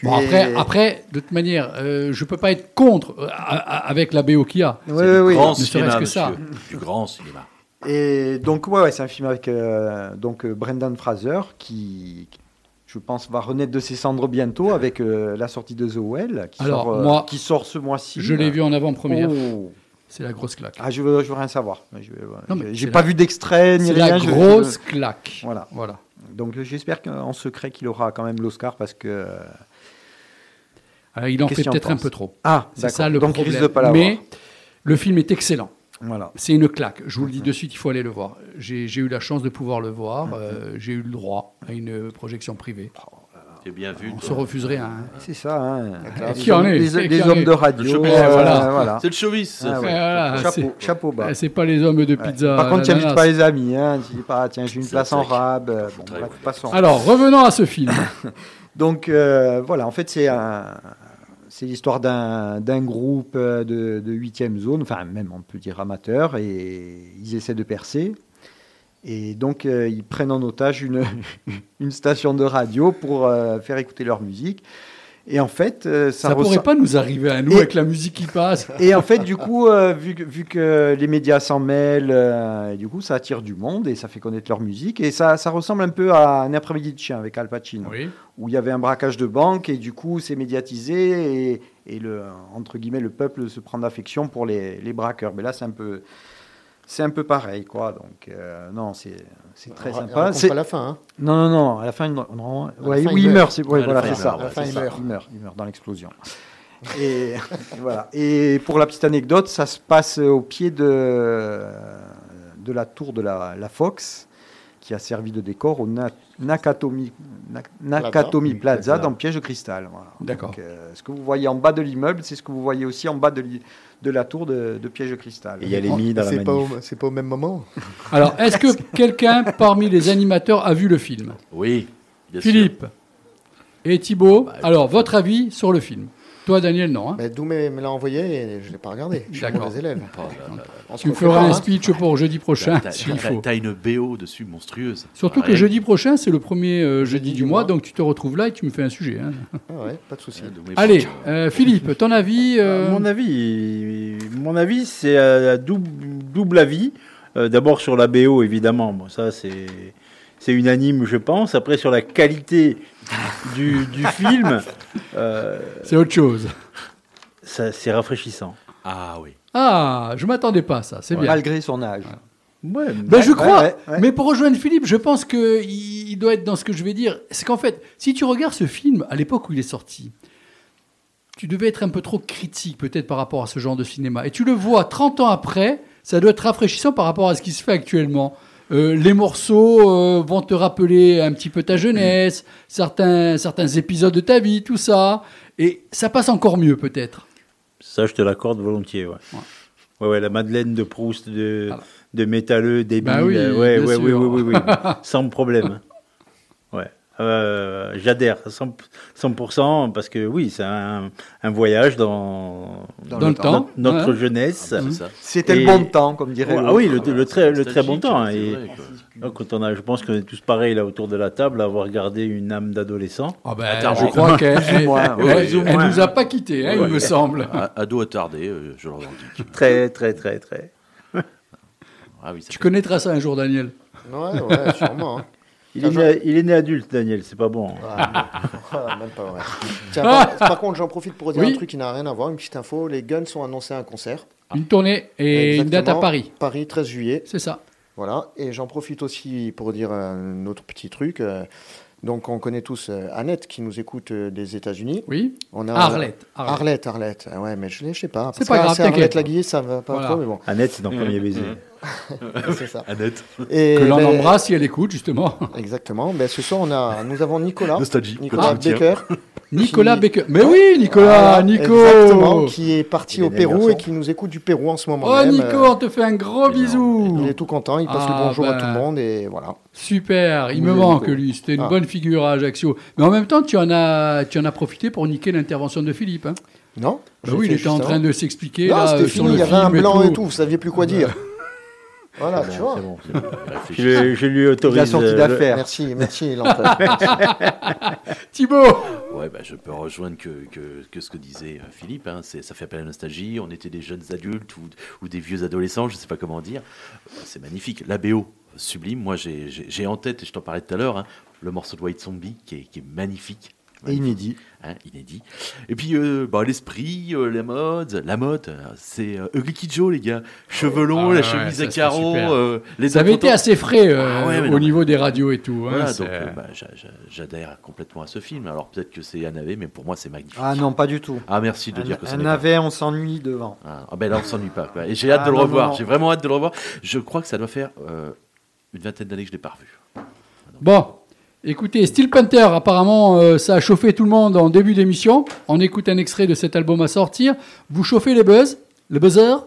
Bon, après, après, de toute manière, euh, je peux pas être contre euh, avec la BO qu'il y a. Oui, oui, oui. Grand Ne cinéma, serait-ce que ça. Du grand cinéma. Et donc, ouais, ouais, c'est un film avec euh, donc, euh, Brendan Fraser qui. Je pense, va renaître de ses cendres bientôt avec euh, la sortie de The Well, qui, Alors, sort, euh, moi, qui sort ce mois-ci. Je l'ai vu en avant-première. Oh. C'est la grosse claque. Ah, je veux, je veux rien savoir. Je c'est pas la- vu d'extrait ni c'est rien. la je- grosse je- claque. Voilà. Voilà. Donc j'espère qu'en secret qu'il aura quand même l'Oscar parce que. euh, Alors, il en fait peut-être un peu trop. Ah, c'est ça le Donc, il problème. risque de pas. Mais le film est excellent. Voilà. C'est une claque. Je vous le dis de suite, il faut aller le voir. J'ai eu la chance de pouvoir le voir. euh, J'ai eu le droit à une projection privée. C'est bien vu. On toi. se refuserait un. C'est ça. Hein. Qui en est en hommes est de radio. Le showbiz. euh, Voilà. voilà. C'est le showbiz. Ah ouais. Voilà, chapeau, chapeau bas. Euh, C'est pas les hommes de pizza. Par contre, tu n'invites pas les amis. Hein. Tu dis pas, tiens, j'ai une place en rab. Bon, passons. Alors, revenons à ce film. (laughs) Donc euh, voilà, en fait, c'est un, c'est l'histoire d'un, groupe euh, de, 8e zone, enfin même on peut dire amateur, et ils essaient de percer. Et donc euh, ils prennent en otage une, (laughs) une station de radio pour euh, faire écouter leur musique. Et en fait, euh, ça, Ça, pourrait pas nous arriver à nous Et- avec la musique qui passe. (laughs) et en fait, du coup, euh, vu, que, vu que les médias s'en mêlent, euh, et du coup, ça attire du monde et ça fait connaître leur musique. Et ça, ça ressemble un peu à un après-midi de chien avec Al Pacino, Oui. où il y avait un braquage de banque et du coup, c'est médiatisé et, et le, entre guillemets, le peuple se prend d'affection pour les, les braqueurs. Mais là, c'est un peu, c'est un peu pareil, quoi. Donc, euh, non, c'est, c'est très Ra- sympa. C'est- pas la fin. Hein. Non, non, non, à la fin, non, non, la ouais, fin, oui, il meurt. meurt, c'est, ouais, à voilà, c'est ça. À il meurt. Il meurt, il meurt dans l'explosion. Et (laughs) voilà. Et pour la petite anecdote, ça se passe au pied de, de la tour de la, la Fox, qui a servi de décor au Na- Nakatomi, Na- Nakatomi Plaza, Plaza. dans Piège de cristal. Voilà. D'accord. Donc, euh, ce que vous voyez en bas de l'immeuble, c'est ce que vous voyez aussi en bas de, l'i- de la tour de, de Piège de cristal. Et il y a les mini dans la C'est pas, manif. au, c'est pas au même moment. Alors, est-ce que quelqu'un parmi les animateurs a vu le film? Oui, bien sûr. Philippe et Thibaut, alors votre avis sur le film? Toi, Daniel, non. hein me l'a envoyé et je l'ai pas regardé. Je suis des élèves. Oh là là. On se tu me feras un hein. speech pour jeudi prochain, faut. T'as une BO dessus monstrueuse. Surtout que jeudi prochain, c'est le premier euh, jeudi du mois, donc tu te retrouves là et tu me fais un sujet. hein. Ah ouais, pas de souci. Mais Allez, euh, Philippe, ton avis euh, Mon avis, mon avis, c'est euh, double, double avis. Euh, D'abord sur la BO, évidemment. Bon, ça, c'est c'est unanime, je pense. Après, sur la qualité du, du film, euh, C'est autre chose. ça, c'est rafraîchissant. Ah oui. Ah, je m'attendais pas à ça, c'est bien. Malgré son âge. Ouais, Ben, je crois, ouais, ouais. mais pour rejoindre Philippe, je pense qu'il il doit être dans ce que je vais dire. C'est qu'en fait, si tu regardes ce film à l'époque où il est sorti, tu devais être un peu trop critique peut-être par rapport à ce genre de cinéma. Et tu le vois 30 ans après, ça doit être rafraîchissant par rapport à ce qui se fait actuellement. Euh, les morceaux euh, vont te rappeler un petit peu ta jeunesse, certains, certains épisodes de ta vie, tout ça. Et ça passe encore mieux peut-être. Ça, je te l'accorde volontiers. Ouais. Ouais. ouais, la Madeleine de Proust, de, de métalleux, débile. Bah oui, euh, ouais, bien ouais, oui, oui, oui, oui, (laughs) sans problème. Euh, J'adhère à 100%, 100% parce que oui, c'est un, un voyage dans, Dans le temps, notre, notre ouais. jeunesse. Ah. C'était le bon temps, comme dirait ah oui, le, le très, le très bon temps. hein, c'est et vrai, quoi. donc, quand on a, je pense qu'on est tous pareils là autour de la table, à avoir gardé une âme d'adolescent. Ben, Attends, je crois (laughs) qu'elle moins. nous a pas quittés, hein, il me semble. A- Ado attardé, euh, je le revendique. Très, très, très, très. Ah oui, Tu fait- connaîtras ça un jour, Daniel. Ouais, ouais, sûrement. Hein. Il est, né, il est né adulte, Daniel, c'est pas bon. Ah, (laughs) ah, même pas vrai. (laughs) Tiens, par, par contre, j'en profite pour dire Oui. un truc qui n'a rien à voir, une petite info. Les Guns ont annoncé un concert. Une tournée et une date à. Paris. Paris, 13 juillet. C'est ça. Voilà. Et j'en profite aussi pour dire un autre petit truc. euh, Donc, on connaît tous euh, Annette qui nous écoute euh, des États-Unis. Oui. On a Arlette. Arlette, Arlette. Ah ouais, mais je ne sais pas. C'est pas grave, C'est Arlette t'inquiète. Laguier, ça va pas Voilà. trop, mais bon. Annette, c'est dans Premier Baiser. (laughs) c'est ça. Annette. Et Que l'on ben, embrasse si elle écoute, justement. Exactement. Ben, ce soir, on a, nous avons Nicolas. Nostalgie. Nicolas Ah. Baker. Nicolas Qui- Baker. Mais oui, Nicolas, Voilà, Nico. Exactement, qui est parti au Pérou et qui nous écoute du Pérou en ce moment Oh, même. Nico, on te fait un gros bisou. Il est tout content, il passe Ah, le bonjour à ben. tout le monde et voilà. Super, il Oui, me manque Nico. lui. C'était une Ah. bonne figure à Ajaccio. Mais en même temps, tu en as, tu en as profité pour niquer l'intervention de Philippe. Hein. Non Bah oui, il était en train avant. de s'expliquer Non, là, c'était euh, sur fini, le il y avait un film et blanc tout. et tout, vous saviez plus quoi dire. Voilà, tu vois. Bon, bon. (laughs) Je, je lui autorise. euh, d'affaires. Merci, merci. (laughs) Thibaut Ouais, bah, je peux rejoindre que, que, que ce que disait euh, Philippe. Hein. C'est- Ça fait appel à la nostalgie. On était des jeunes adultes ou, ou des vieux adolescents, je ne sais pas comment dire. C'est magnifique. La BO, sublime. Moi, j'ai- j'ai j'ai en tête, et je t'en parlais tout à l'heure, hein, le morceau de White Zombie qui est, qui est magnifique. Et inédit. Hein, inédit. Et puis, euh, bah, l'esprit, euh, la mode, la mode, c'est euh, Ugly Kid Joe, les gars. Cheveux longs, Ah la ouais, chemise ça, à carreaux, euh, les Ça avait été assez frais euh, Ah ouais, au non, niveau des radios et tout. hein, Voilà, c'est- donc euh, bah, j'a- j'a- j'adhère complètement à ce film. Alors peut-être que c'est un navet, mais pour moi c'est magnifique. Ah non, pas du tout. Ah merci de Un- dire que pas. navet, on s'ennuie devant. Ah, ah ben là on s'ennuie pas. quoi. Et j'ai (laughs) hâte Ah de le non, revoir. J'ai vraiment hâte de le revoir. Je crois que ça doit faire euh, une vingtaine d'années que je l'ai pas revu. Bon, écoutez, Steel Panther, apparemment, euh, ça a chauffé tout le monde en début d'émission. On écoute un extrait de cet album à sortir. Vous chauffez les buzz, le buzzer,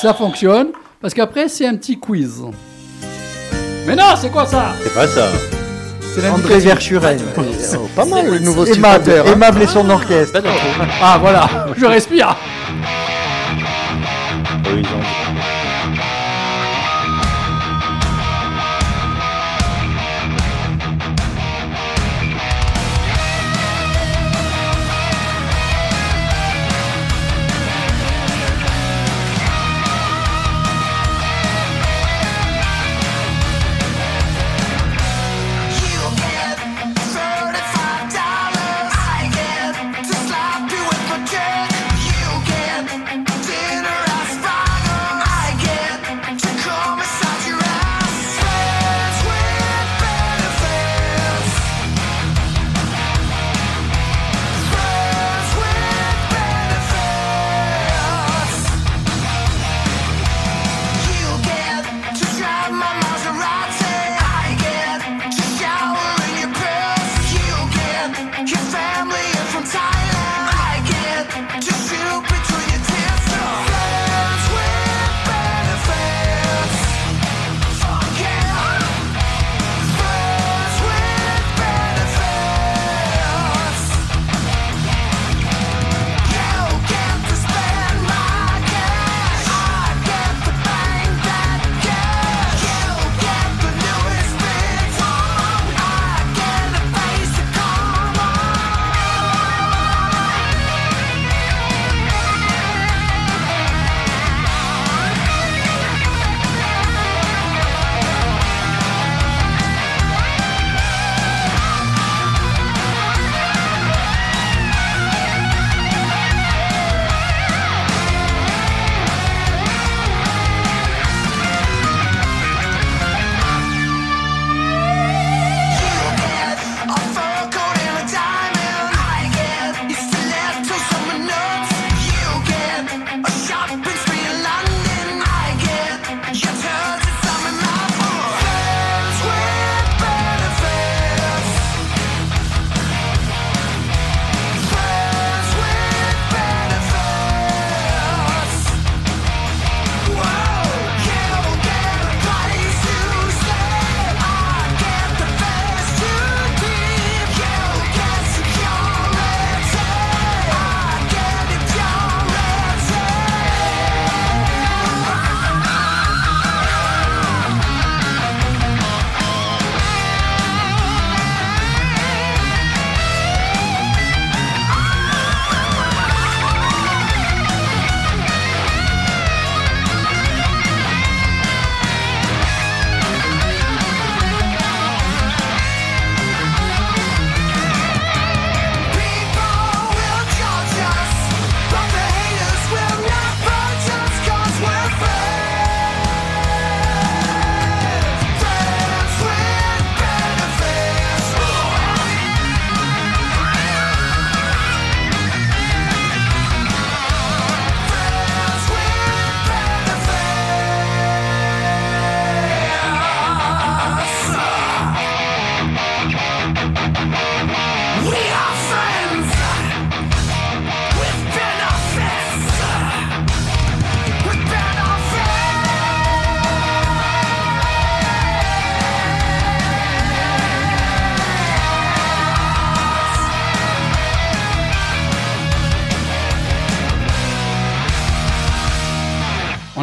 ça fonctionne. Parce qu'après, c'est un petit quiz. Mais non, c'est quoi ça? C'est pas ça. C'est André Verschuren. Oh, pas mal le nouveau Steel Aimable, Panther, hein. aimable et son orchestre. Ah voilà, je respire.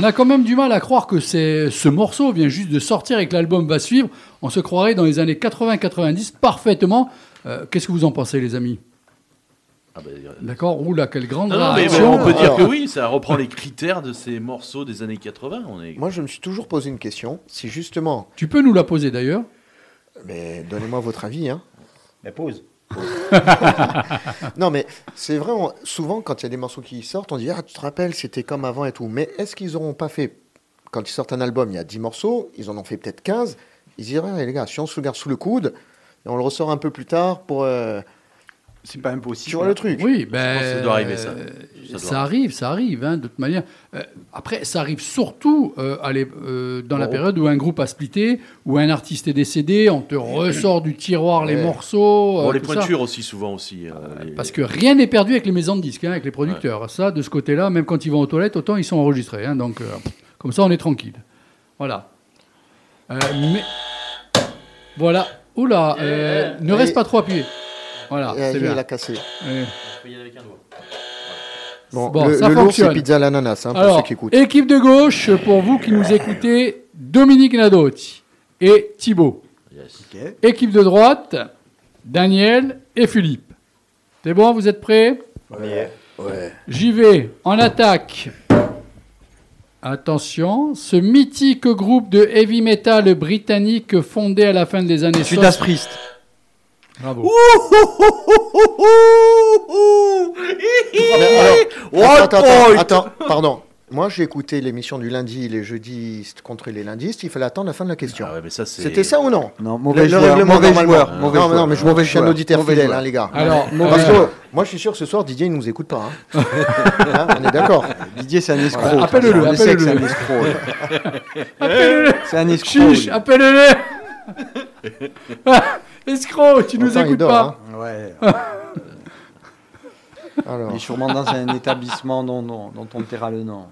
On a quand même du mal à croire que c'est ce morceau vient juste de sortir et que l'album va suivre. On se croirait dans les années 80-90 parfaitement. Euh, Qu'est-ce que vous en pensez, les amis? Ah ben, euh, D'accord Oula, quelle grande Non, non, mais on peut dire Alors- que oui, ça reprend les critères de ces morceaux des années 80. On est... Moi, je me suis toujours posé une question. Si justement, Tu peux nous la poser d'ailleurs? Mais donnez-moi votre avis. Hein. La pause. (laughs) non, mais c'est vrai, souvent quand il y a des morceaux qui sortent, on dit Ah, tu te rappelles, c'était comme avant et tout. Mais est-ce qu'ils n'auront pas fait, quand ils sortent un album, il y a 10 morceaux, ils en ont fait peut-être 15, ils diraient Eh, les gars, si on se le garde sous le coude, et on le ressort un peu plus tard pour. euh, C'est pas impossible. Tu vois le truc Oui, ben, pense que ça doit arriver, ça. euh, Ça Ça, doit. arrive, ça arrive, hein, de toute manière. Euh, après, ça arrive surtout euh, euh, dans la Bon. période où un groupe a splitté, où un artiste est décédé, on te ressort du tiroir les morceaux. euh, Bon, les tout ça. pointures aussi, souvent aussi. euh, les- Parce que rien n'est perdu avec les maisons de disques, hein, avec les producteurs. Ça, de ce côté-là, même quand ils vont aux toilettes, autant ils sont enregistrés. hein, donc, euh, comme ça, on est tranquille. Voilà. Euh, mais. Voilà. Oula, euh, ne reste pas trop appuyé. Voilà, euh, c'est lui, bien. il a cassé. Bon, Bon, le, ça le lourd, c'est fonctionne. pizza à l'ananas, hein, pour Alors, ceux qui écoutent. équipe de gauche, pour vous qui nous écoutez, Dominique Nadotti et Thibaut. Yes. Équipe de droite, Daniel et Philippe. C'est bon, vous êtes prêts? Ouais. J'y vais en attaque. Attention, ce mythique groupe de heavy metal britannique fondé à la fin des années Judas 60. Priest. Bravo. Alors, attends, attends, attends, pardon. Moi, j'ai écouté l'émission du lundi, les jeudis contre les lundistes. Il fallait attendre la fin de la question. Ah ouais, mais ça, c'est. C'était ça ou non? Non, mauvais Le- le joueur. règlement, Mauvais joueur. Non, mauvais mais joueur. non, mais je, Mauvais je suis un joueur. auditeur Mauvais fidèle, hein, les gars. Alors, Parce que moi, je suis sûr que ce soir, Didier, il nous écoute pas. hein. (laughs) Hein, on est d'accord. Didier, c'est un escroc. Appelle-le, appelle-le. C'est un escroc. Appelle-le (laughs) C'est un escroc. Chiche, appelle-le (laughs) Escroc, tu nous il écoutes dort, pas hein. Ouais. (laughs) Alors, Il est sûrement dans un établissement dont, dont, dont on taira le nom.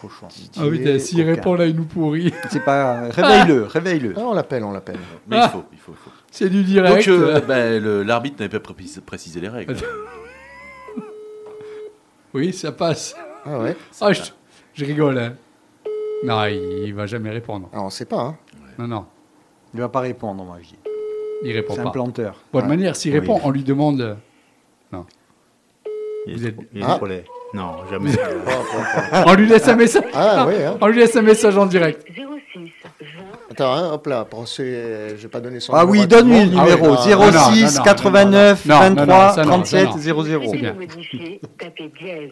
Cochon. Ah oui, t'as- s'il répond là, il nous pourrit. (laughs) C'est pas. Réveille-le, réveille-le. ah, on l'appelle, on l'appelle. Mais il faut, il faut, il faut. C'est du direct. Donc, euh, ben, le- l'arbitre n'avait pas précisé, précisé les règles. Oui, ça passe. Ah ouais Ah, je, je rigole. Hein. Non, il, il va jamais répondre. Alors, on sait pas. Hein. Non, non, Il va pas répondre, moi, je dis. il répond C'est un pas. planteur. De Ouais. manière, s'il Oui. répond, on lui demande. euh, Il Vous est, êtes- il est Ah. trop laid. Non, jamais. (laughs) On lui laisse un message. Ah oui, hein. On lui laisse un message en direct. 06 Attends, hein, hop là, ceux, euh, je vais pas donner son Ah numéro oui, à tout donne-lui le monde. Ah numéro. oui, ah, non, non, 06 non, 89 non, non, non, 23 ça non, 37 ça 00. C'est bien. modifié, tapez dièse.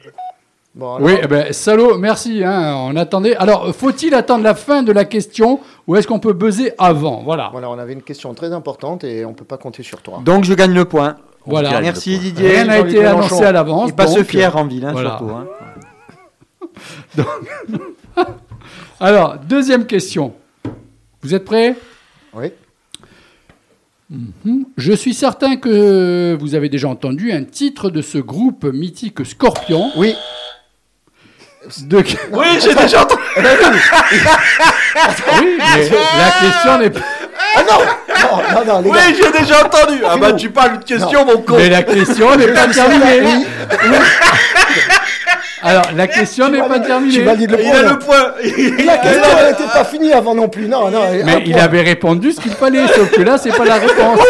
Bon, alors, Oui, eh ben, salaud, merci. Hein, on attendait. Alors, faut-il attendre la fin de la question ou est-ce qu'on peut buzzer avant? Voilà. Voilà, on avait une question très importante et on peut pas compter sur toi. Donc je gagne le point. Voilà. gagne. Merci. Didier. Rien n'a été annoncé à l'avance. Il passe donc, fier en ville, hein, voilà. surtout. hein. (laughs) (laughs) Alors, deuxième question. Vous êtes prêts? Oui. Mhm. Je suis certain que vous avez déjà entendu un titre de ce groupe mythique Scorpion. Oui. De... Oui, j'ai déjà entendu. Oui, mais la question n'est pas. Ah non Non, non, non, les Oui, j'ai déjà entendu. Ah bah, tu parles de question, mon con. Mais la question n'est pas terminée. Alors, la question n'est pas terminée. Il a le point. La question n'était pas finie avant non plus. Non, non. Mais il point. avait répondu ce qu'il fallait, sauf que là, c'est pas la réponse.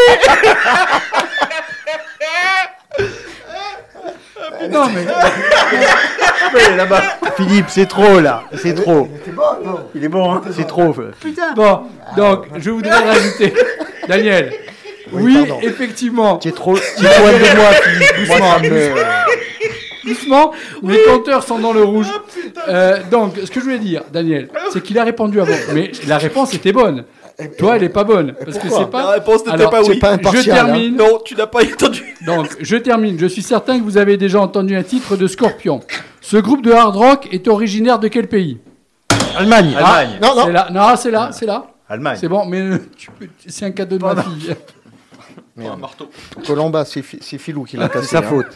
Non, mais Philippe, c'est trop là. C'est trop. Il est bon, hein C'est trop. bon, donc je voudrais (laughs) rajouter, Daniel. Oui, Oui, effectivement. Tu es trop. Tu es trop loin de moi, Philippe. Ça me- Doucement, mes compteurs sont dans le rouge. Euh, donc, ce que je voulais dire, Daniel, c'est qu'il a répondu avant, mais la réponse était bonne. Toi, elle est pas bonne parce que c'est pas. La réponse n'était pas c'est oui. pas Je impartial. hein. termine. Non, tu n'as pas (laughs) entendu. Donc, je termine. Je suis certain que vous avez déjà entendu un titre de Scorpion. Ce groupe de hard rock est originaire de quel pays? Allemagne. Allemagne. Non, C'est non. là. Non, c'est là, c'est là. Allemagne. C'est bon, mais euh, peux- c'est un cadeau de ma fille. Merde. Colomba, c'est Fi- c'est Filou qui l'a cassé. C'est sa hein. faute.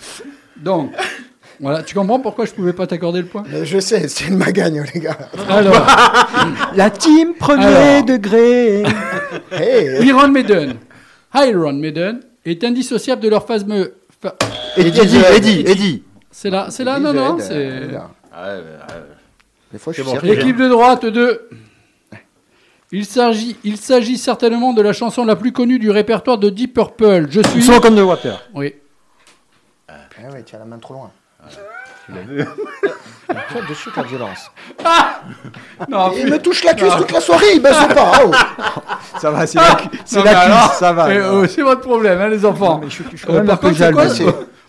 Donc, voilà, tu comprends pourquoi je pouvais pas t'accorder le point Mais Je sais, c'est une magagne, les gars. Alors, (laughs) La team premier Alors. degré. Hey, Iron Maiden, Iron Maiden est indissociable de leur fameux. fa- Eddie, Eddie, Eddie, Eddie. C'est là, c'est là, non, non, c'est. Des fois, je suis bon. L'équipe de droite de. Il s'agit, il s'agit certainement de la chanson la plus connue du répertoire de Deep Purple. Je suis. Song comme de water. Oui. Ah ouais, tu as la main trop loin. Tu l'as vu Tiens, de suite la violence. Non, Il me touche la cuisse toute la soirée, il baisse pas. oh. Ça va, c'est la, cu- c'est Non, la cuisse, alors, ça va. oh, c'est votre problème, hein, les enfants. Non, mais je suis- je suis quand Euh, par contre, c'est quoi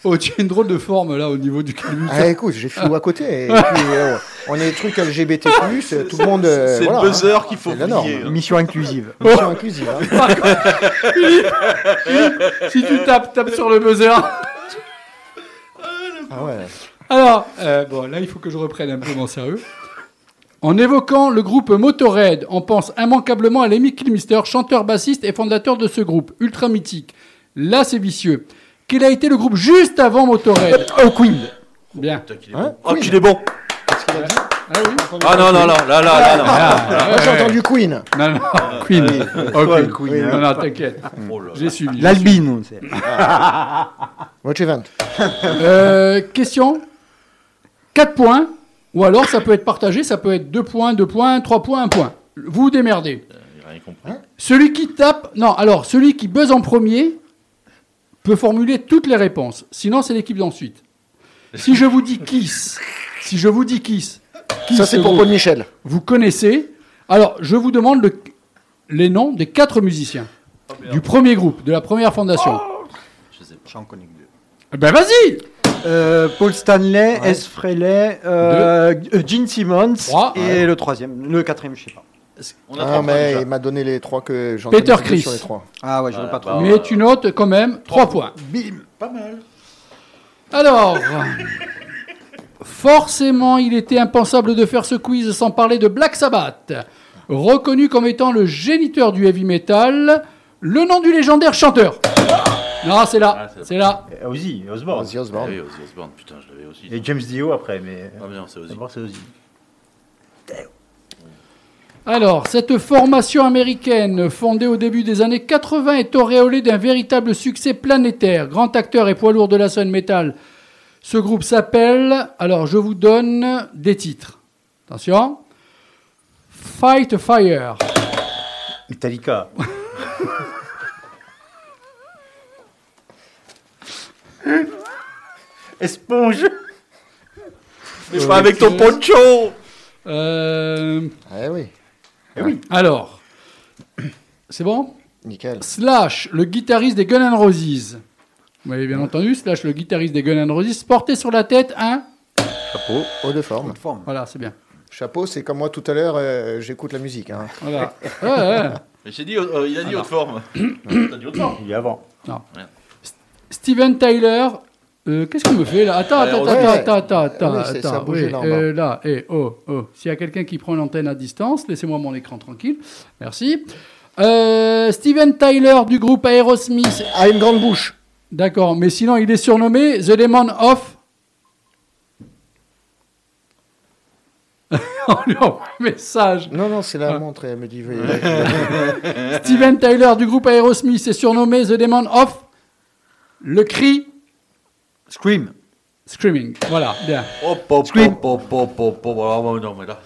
Oh, tu as une drôle de forme là au niveau du calmus. Ah, écoute, j'ai flou à côté. Et puis, (laughs) euh, on est des trucs LGBT, euh, tout le monde. euh, C'est voilà, le buzzer hein. qu'il faut la oublier. hein. Mission inclusive. (laughs) Mission inclusive. hein. si tu tapes, tape sur le buzzer. Ah ouais. Alors, euh, bon, là, il faut que je reprenne un peu mon sérieux. En évoquant le groupe Motorhead, on pense immanquablement à Lemmy Kilmister, chanteur bassiste et fondateur de ce groupe, ultra mythique. Là, c'est vicieux. Quel a été le groupe juste avant Motorhead? Oh, Queen. Bien. Putain, qu'il est Hein? Bon. Oh, qu'il est bon. Qu'est-ce qu'il a dit? Ah oui Ah non, non, non, là, là, là, non. Ah, Moi, j'ai ouais, entendu Queen. Non, non, (laughs) Queen. Oh, Toi, Queen. hein. Non, non, t'inquiète. Oh. J'ai suivi. j'ai L'albine. c'est- Watch event. (laughs) Euh, question 4 points. Ou alors, ça peut être partagé, ça peut être 2 points, 2 points, 3 points, 1 point. Vous vous démerdez. J'ai rien compris. Celui qui tape, non, alors celui qui buzz en premier peut formuler toutes les réponses. Sinon, c'est l'équipe d'ensuite. Si je vous dis Kiss, si je vous dis Kiss, Ça, c'est pour vous, Paul Michel. vous connaissez. Alors, je vous demande le- les noms des quatre musiciens du premier groupe, de la première fondation. Je sais pas. J'en connais que deux. Eh Ben vas-y. Euh, Paul Stanley, S. Frehley, euh, Gene Simmons Trois, et ouais. le troisième, le quatrième, je sais pas. On a Ah, trois mais il m'a donné les trois que j'en Peter Criss. sur les trois. Ah ouais, je veux Voilà, pas trop. bah, Mais tu notes quand même 3 points. Bim. Pas mal. Alors, forcément, il était impensable de faire ce quiz sans parler de Black Sabbath. Reconnu comme étant le géniteur du heavy metal, le nom du légendaire chanteur. Non, c'est là, Ah, c'est- c'est là. Et Ozzy, Osbourne. Ozzy Ah Osbourne. oui, Ozzy Osbourne, putain, je l'avais aussi. Et James Dio après, mais. Ah, mais non, c'est Ozzy. D'abord, c'est Ozzy. Alors, cette formation américaine, fondée au début des années 80, est auréolée d'un véritable succès planétaire. Grand acteur et poids lourd de la scène metal. Ce groupe s'appelle, alors je vous donne des titres. Attention. Fight Fire. Metallica. (laughs) Esponge. Mais pas avec ton poncho Euh, Ah oui, alors, c'est bon? Nickel. Slash, le guitariste des Guns N' Roses. Vous m'avez bien entendu, Slash, le guitariste des Guns N' Roses, portait sur la tête un... Chapeau. Haut de forme. Voilà, c'est bien. Chapeau, c'est comme moi tout à l'heure, euh, j'écoute la musique. Hein. Voilà. (laughs) Ouais, ouais. Mais j'ai dit, euh, il a dit haute forme. (clears throat) T'as dit haute forme Il est avant. Steven Tyler. euh, Qu'est-ce qu'on me fait là? Attends, attends, ouais, attends, ouais. attends, attends, attends, Oui, a oui, là euh, là, eh, oh, oh. S'il y a quelqu'un qui prend l'antenne à distance, laissez-moi mon écran tranquille. Merci. Euh, Steven Tyler du groupe Aerosmith. Ah, une grande bouche. D'accord, mais sinon il est surnommé The Demon of. (laughs) On lui envoie un message. Non, non, c'est la Ah. montre, elle me dit. (laughs) Steven Tyler du groupe Aerosmith est surnommé The Demon of. Le cri. Scream. Screaming. Voilà, bien. Hop, hop, Scream. hop, hop, hop, hop, hop. Ah, non, mais là.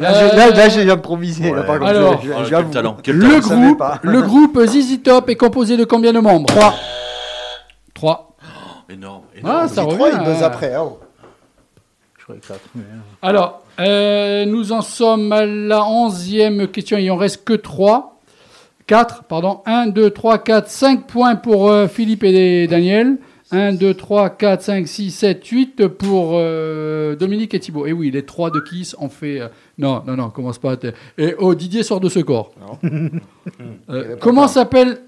Là, j'ai- là, j'ai improvisé. là, par contre, alors, je- je- j'avoue. quel talent, quel Le talent. savais groupe, le groupe ZZ Top est composé de combien de membres? 3. 3. (gasps) Énorme, énorme. Ah, ça revient. trois, ils buzzent hein. après. oh. Je croyais que ça. euh, Alors, euh, nous en sommes à la onzième question. Il en reste que 3. 4, pardon. 1, 2, 3, 4, 5 points pour euh, Philippe et Daniel. 1, 2, 3, 4, 5, 6, 7, 8 pour euh, Dominique et Thibault. Et oui, les 3 de Kiss ont fait... euh, non, non, non, commence pas. à te- Et oh, Didier sort de ce corps. Euh, comment s'appelle...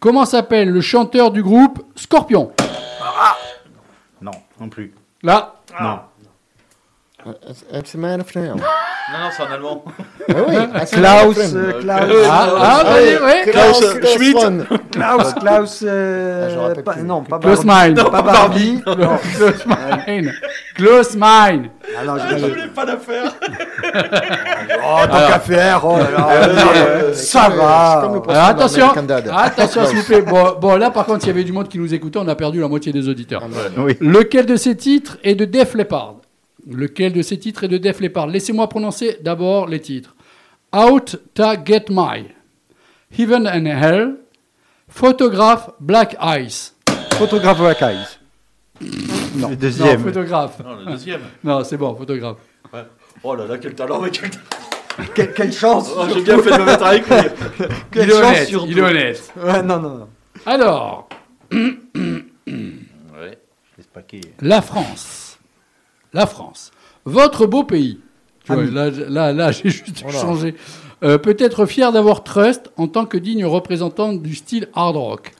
Comment s'appelle le chanteur du groupe Scorpion? Non, non plus. Là, Non. It's a man of now. Non, non, c'est en allemand. Ah oui, man of Klaus, euh, Klaus, Ah, ah, Ah oui, ouais. Klaus, Klaus Klaus Schmidt. Klaus, Klaus, euh, Ah, pas- plus. non, pas Close Barbie. Mine. Pas Barbie. Non. Close mine. Close mine. Ah non, Je voulais pas la faire. Oh, tant qu'à faire. Oh là là. Ça c'est va. c'est attention, attention s'il vous plaît. Bon, bon, là par contre, il y avait du monde qui nous écoutait, on a perdu la moitié des auditeurs. Oui. Lequel de ces titres est de Def Leppard? Lequel de ces titres est de Def Leppard? Laissez-moi prononcer d'abord les titres. Out Ta Get My, Heaven and Hell, Photograph Black Eyes. Photographe Black Eyes. Non, Le deuxième. Non, photographe. Non, le deuxième. Non, c'est bon, photographe. Ouais. Oh là là, quel talent, mais quel Quelle, quelle chance Oh, J'ai bien fait de me mettre avec lui. (laughs) Quelle il est chance honnête, il est honnête. Ouais, non, non, non. Alors, Ouais. (clears throat) La France. La France. Votre beau pays. Tu vois, Ami. là, je- là, là, (laughs) j'ai juste Voilà. changé. Euh, peut être fier d'avoir Trust en tant que digne représentant du style hard rock.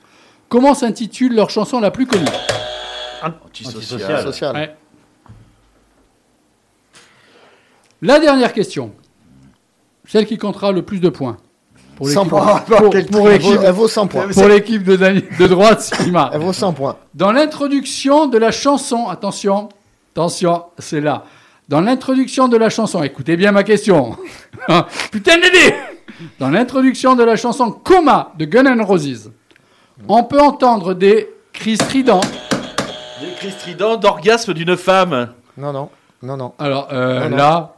Comment s'intitule leur chanson la plus connue? Antisocial. Antisocial. Social. Ouais. La dernière question. Celle qui comptera le plus de points. Pour 100 l'équipe- points. pour- Quel pour Elle vaut, l'équipe elle vaut 100 points. pour l'équipe de, droite, Sima. Elle vaut 100 points. Dans l'introduction de la chanson, attention, attention, c'est là. Dans l'introduction de la chanson, écoutez bien ma question. (laughs) Putain d'idée Dans l'introduction de la chanson Coma de Gun N' Roses, on peut entendre des cris stridents. Des cris stridents d'orgasme d'une femme. Non, non. Non, non. Alors euh, Non, non. là,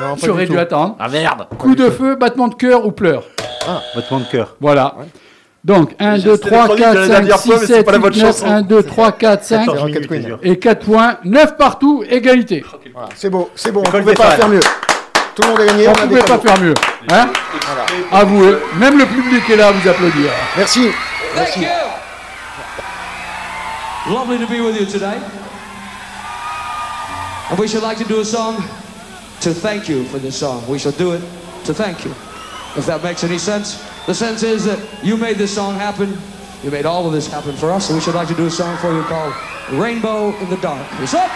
non pas tu aurais du dû tout. attendre. Ah merde Coup de feu, battement de cœur ou pleurs. Battement de cœur. Voilà. Donc 1, J'ai 2, essayé 3, d'électronique 4, de la 5, dernière 6, fois, mais c'est 7, pas la 8, bonne 9, chanson. 1, 2, 3, 4, 5 14 minutes, Rocket Queen. déjà. et 4 points. 9 partout, égalité. Voilà, c'est beau, c'est bon. On École pouvait pas faire mieux. Tout le monde a gagné. On ne pouvait pas faire mieux. Hein Avouez, même le public est là à vous applaudir. Merci. You. Lovely to be with you today. And we should like to do a song to thank you for this song. We shall do it to thank you. If that makes any sense. The sense is that you made this song happen. You made all of this happen for us. So we should like to do a song for you called Rainbow in the Dark. What's up?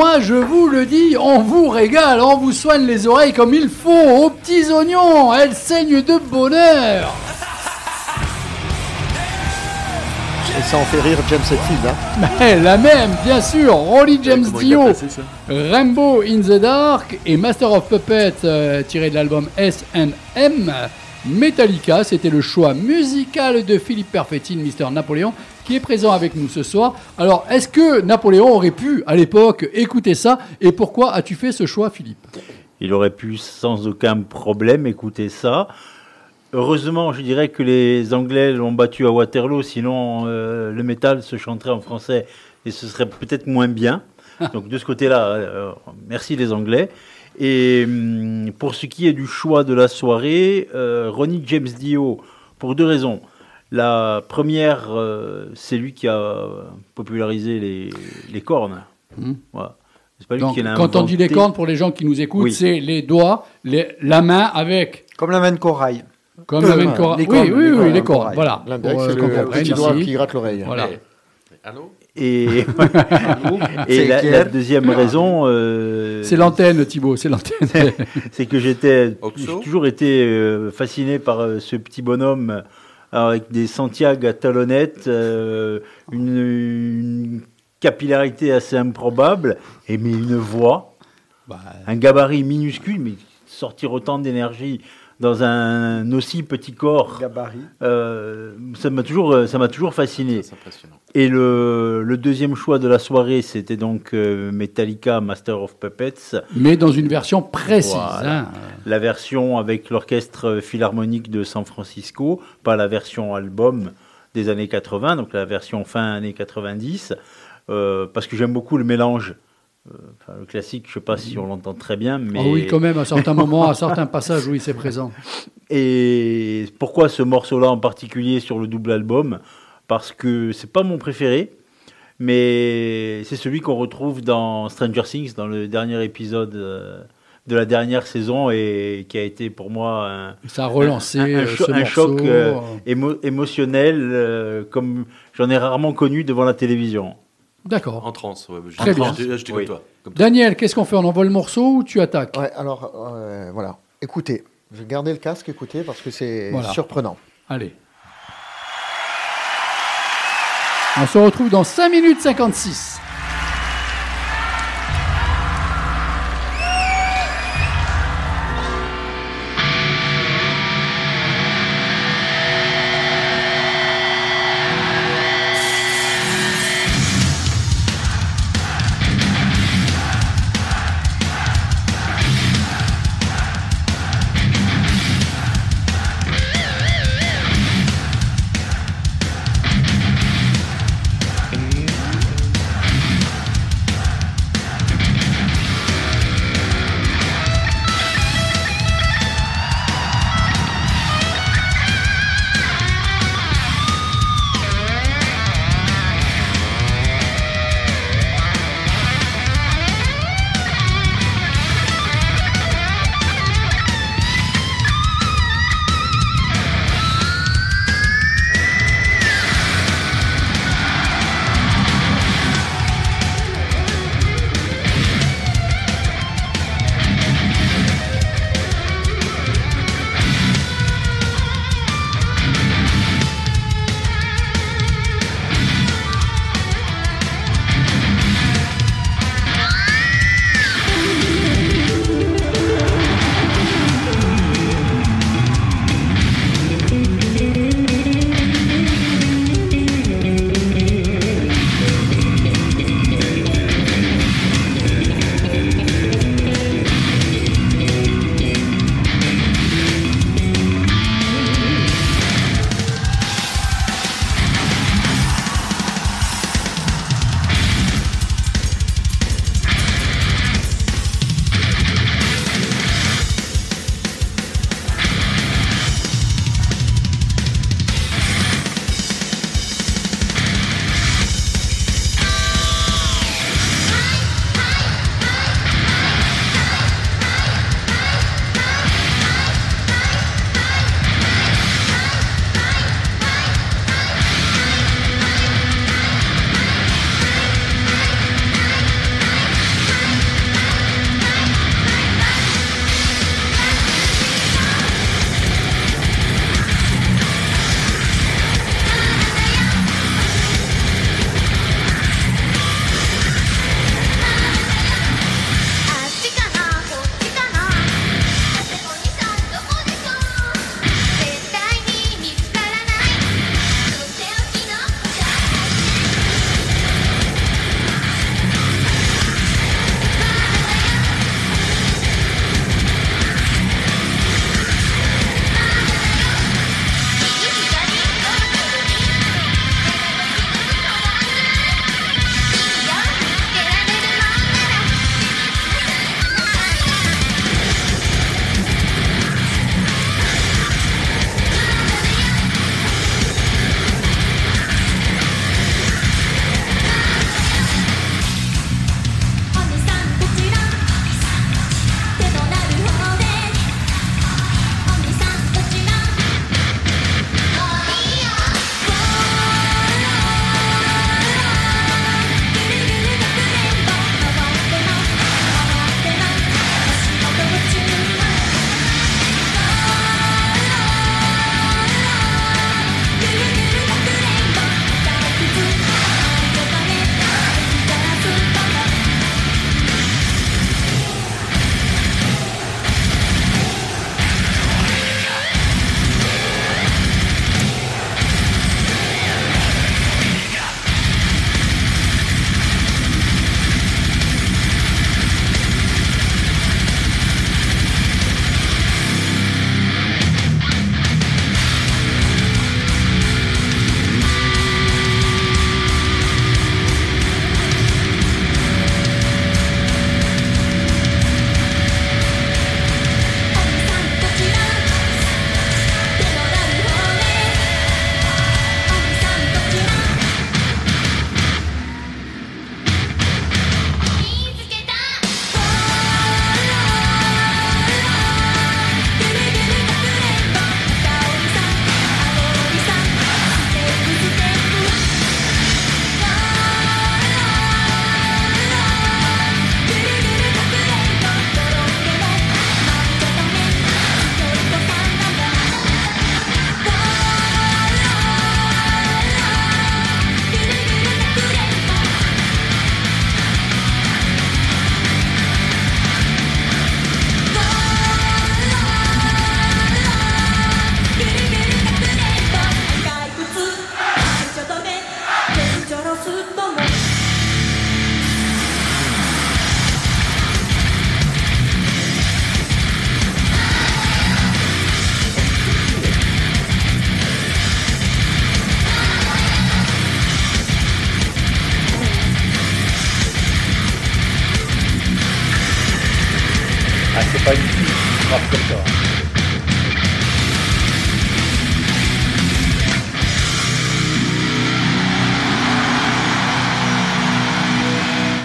Moi, je vous le dis, on vous régale, on vous soigne les oreilles comme il faut, aux petits oignons, elles saignent de bonheur. Et ça en fait rire James Hetfield. Hein. (laughs) Mais la même, bien sûr, Rolly James Dio, Rainbow in the Dark et Master of Puppets euh, tiré de l'album S&M. Metallica, c'était le choix musical de Philippe Perfettine, Mister Napoléon, qui est présent avec nous ce soir. Alors, est-ce que Napoléon aurait pu, à l'époque, écouter ça Et pourquoi as-tu fait ce choix, Philippe? Il aurait pu sans aucun problème écouter ça. Heureusement, je dirais que les Anglais l'ont battu à Waterloo, sinon euh, le métal se chanterait en français et ce serait peut-être moins bien. Donc de ce côté-là, euh, merci les Anglais. Et hum, pour ce qui est du choix de la soirée, euh, Ronnie James Dio, pour deux raisons. La première, euh, c'est lui qui a popularisé les, les cornes. Mhm. Voilà. C'est pas lui Donc, qui l'a Quand on dit les cornes, pour les gens qui nous écoutent, Oui. c'est les doigts, les- la main avec. Comme la main de corail. Comme la main de corail. Oui, oui, les oui, les cornes, corail. voilà. L'Amérique, Pour, c'est euh, le petit doigt qui gratte l'oreille. Voilà. Allô Et, (laughs) la, deuxième raison, euh, C'est l'antenne, Thibaut, c'est l'antenne. (laughs) c'est que j'étais, j'ai toujours été euh, fasciné par euh, ce petit bonhomme euh, avec des Santiago à talonnettes, euh, une, une capillarité assez improbable, et mais une voix, un gabarit minuscule, mais sortir autant d'énergie dans un aussi petit corps, Gabarit. euh, ça m'a toujours, ça m'a toujours fasciné. C'est impressionnant. Et le, le deuxième choix de la soirée, c'était donc euh, Metallica Master of Puppets. Mais dans une version précise. Voilà. hein. La version avec l'orchestre philharmonique de San Francisco, pas la version album des années 80, donc la version fin années 90, euh, parce que j'aime beaucoup le mélange. Euh, enfin, le classique, je ne sais pas si on l'entend très bien, mais... Ah oui, quand même, à certains moments, à certains passages, oui, c'est présent. (laughs) Et pourquoi ce morceau-là en particulier sur le double album? Parce que c'est pas mon préféré, mais c'est celui qu'on retrouve dans Stranger Things, dans le dernier épisode euh, de la dernière saison, et qui a été pour moi un, Ça a relancé, un, un euh, cho- ce un choc euh, émo- émotionnel euh, comme j'en ai rarement connu devant la télévision. D'accord. En transe, ouais, je- Très je- bien. je- J'étais comme toi. comme toi. Daniel, qu'est-ce qu'on fait? On envoie le morceau ou tu attaques? Ouais, alors, euh, voilà. Écoutez, je vais garder le casque, écoutez, parce que c'est Voilà. surprenant. Allez. On se retrouve dans 5 minutes 56.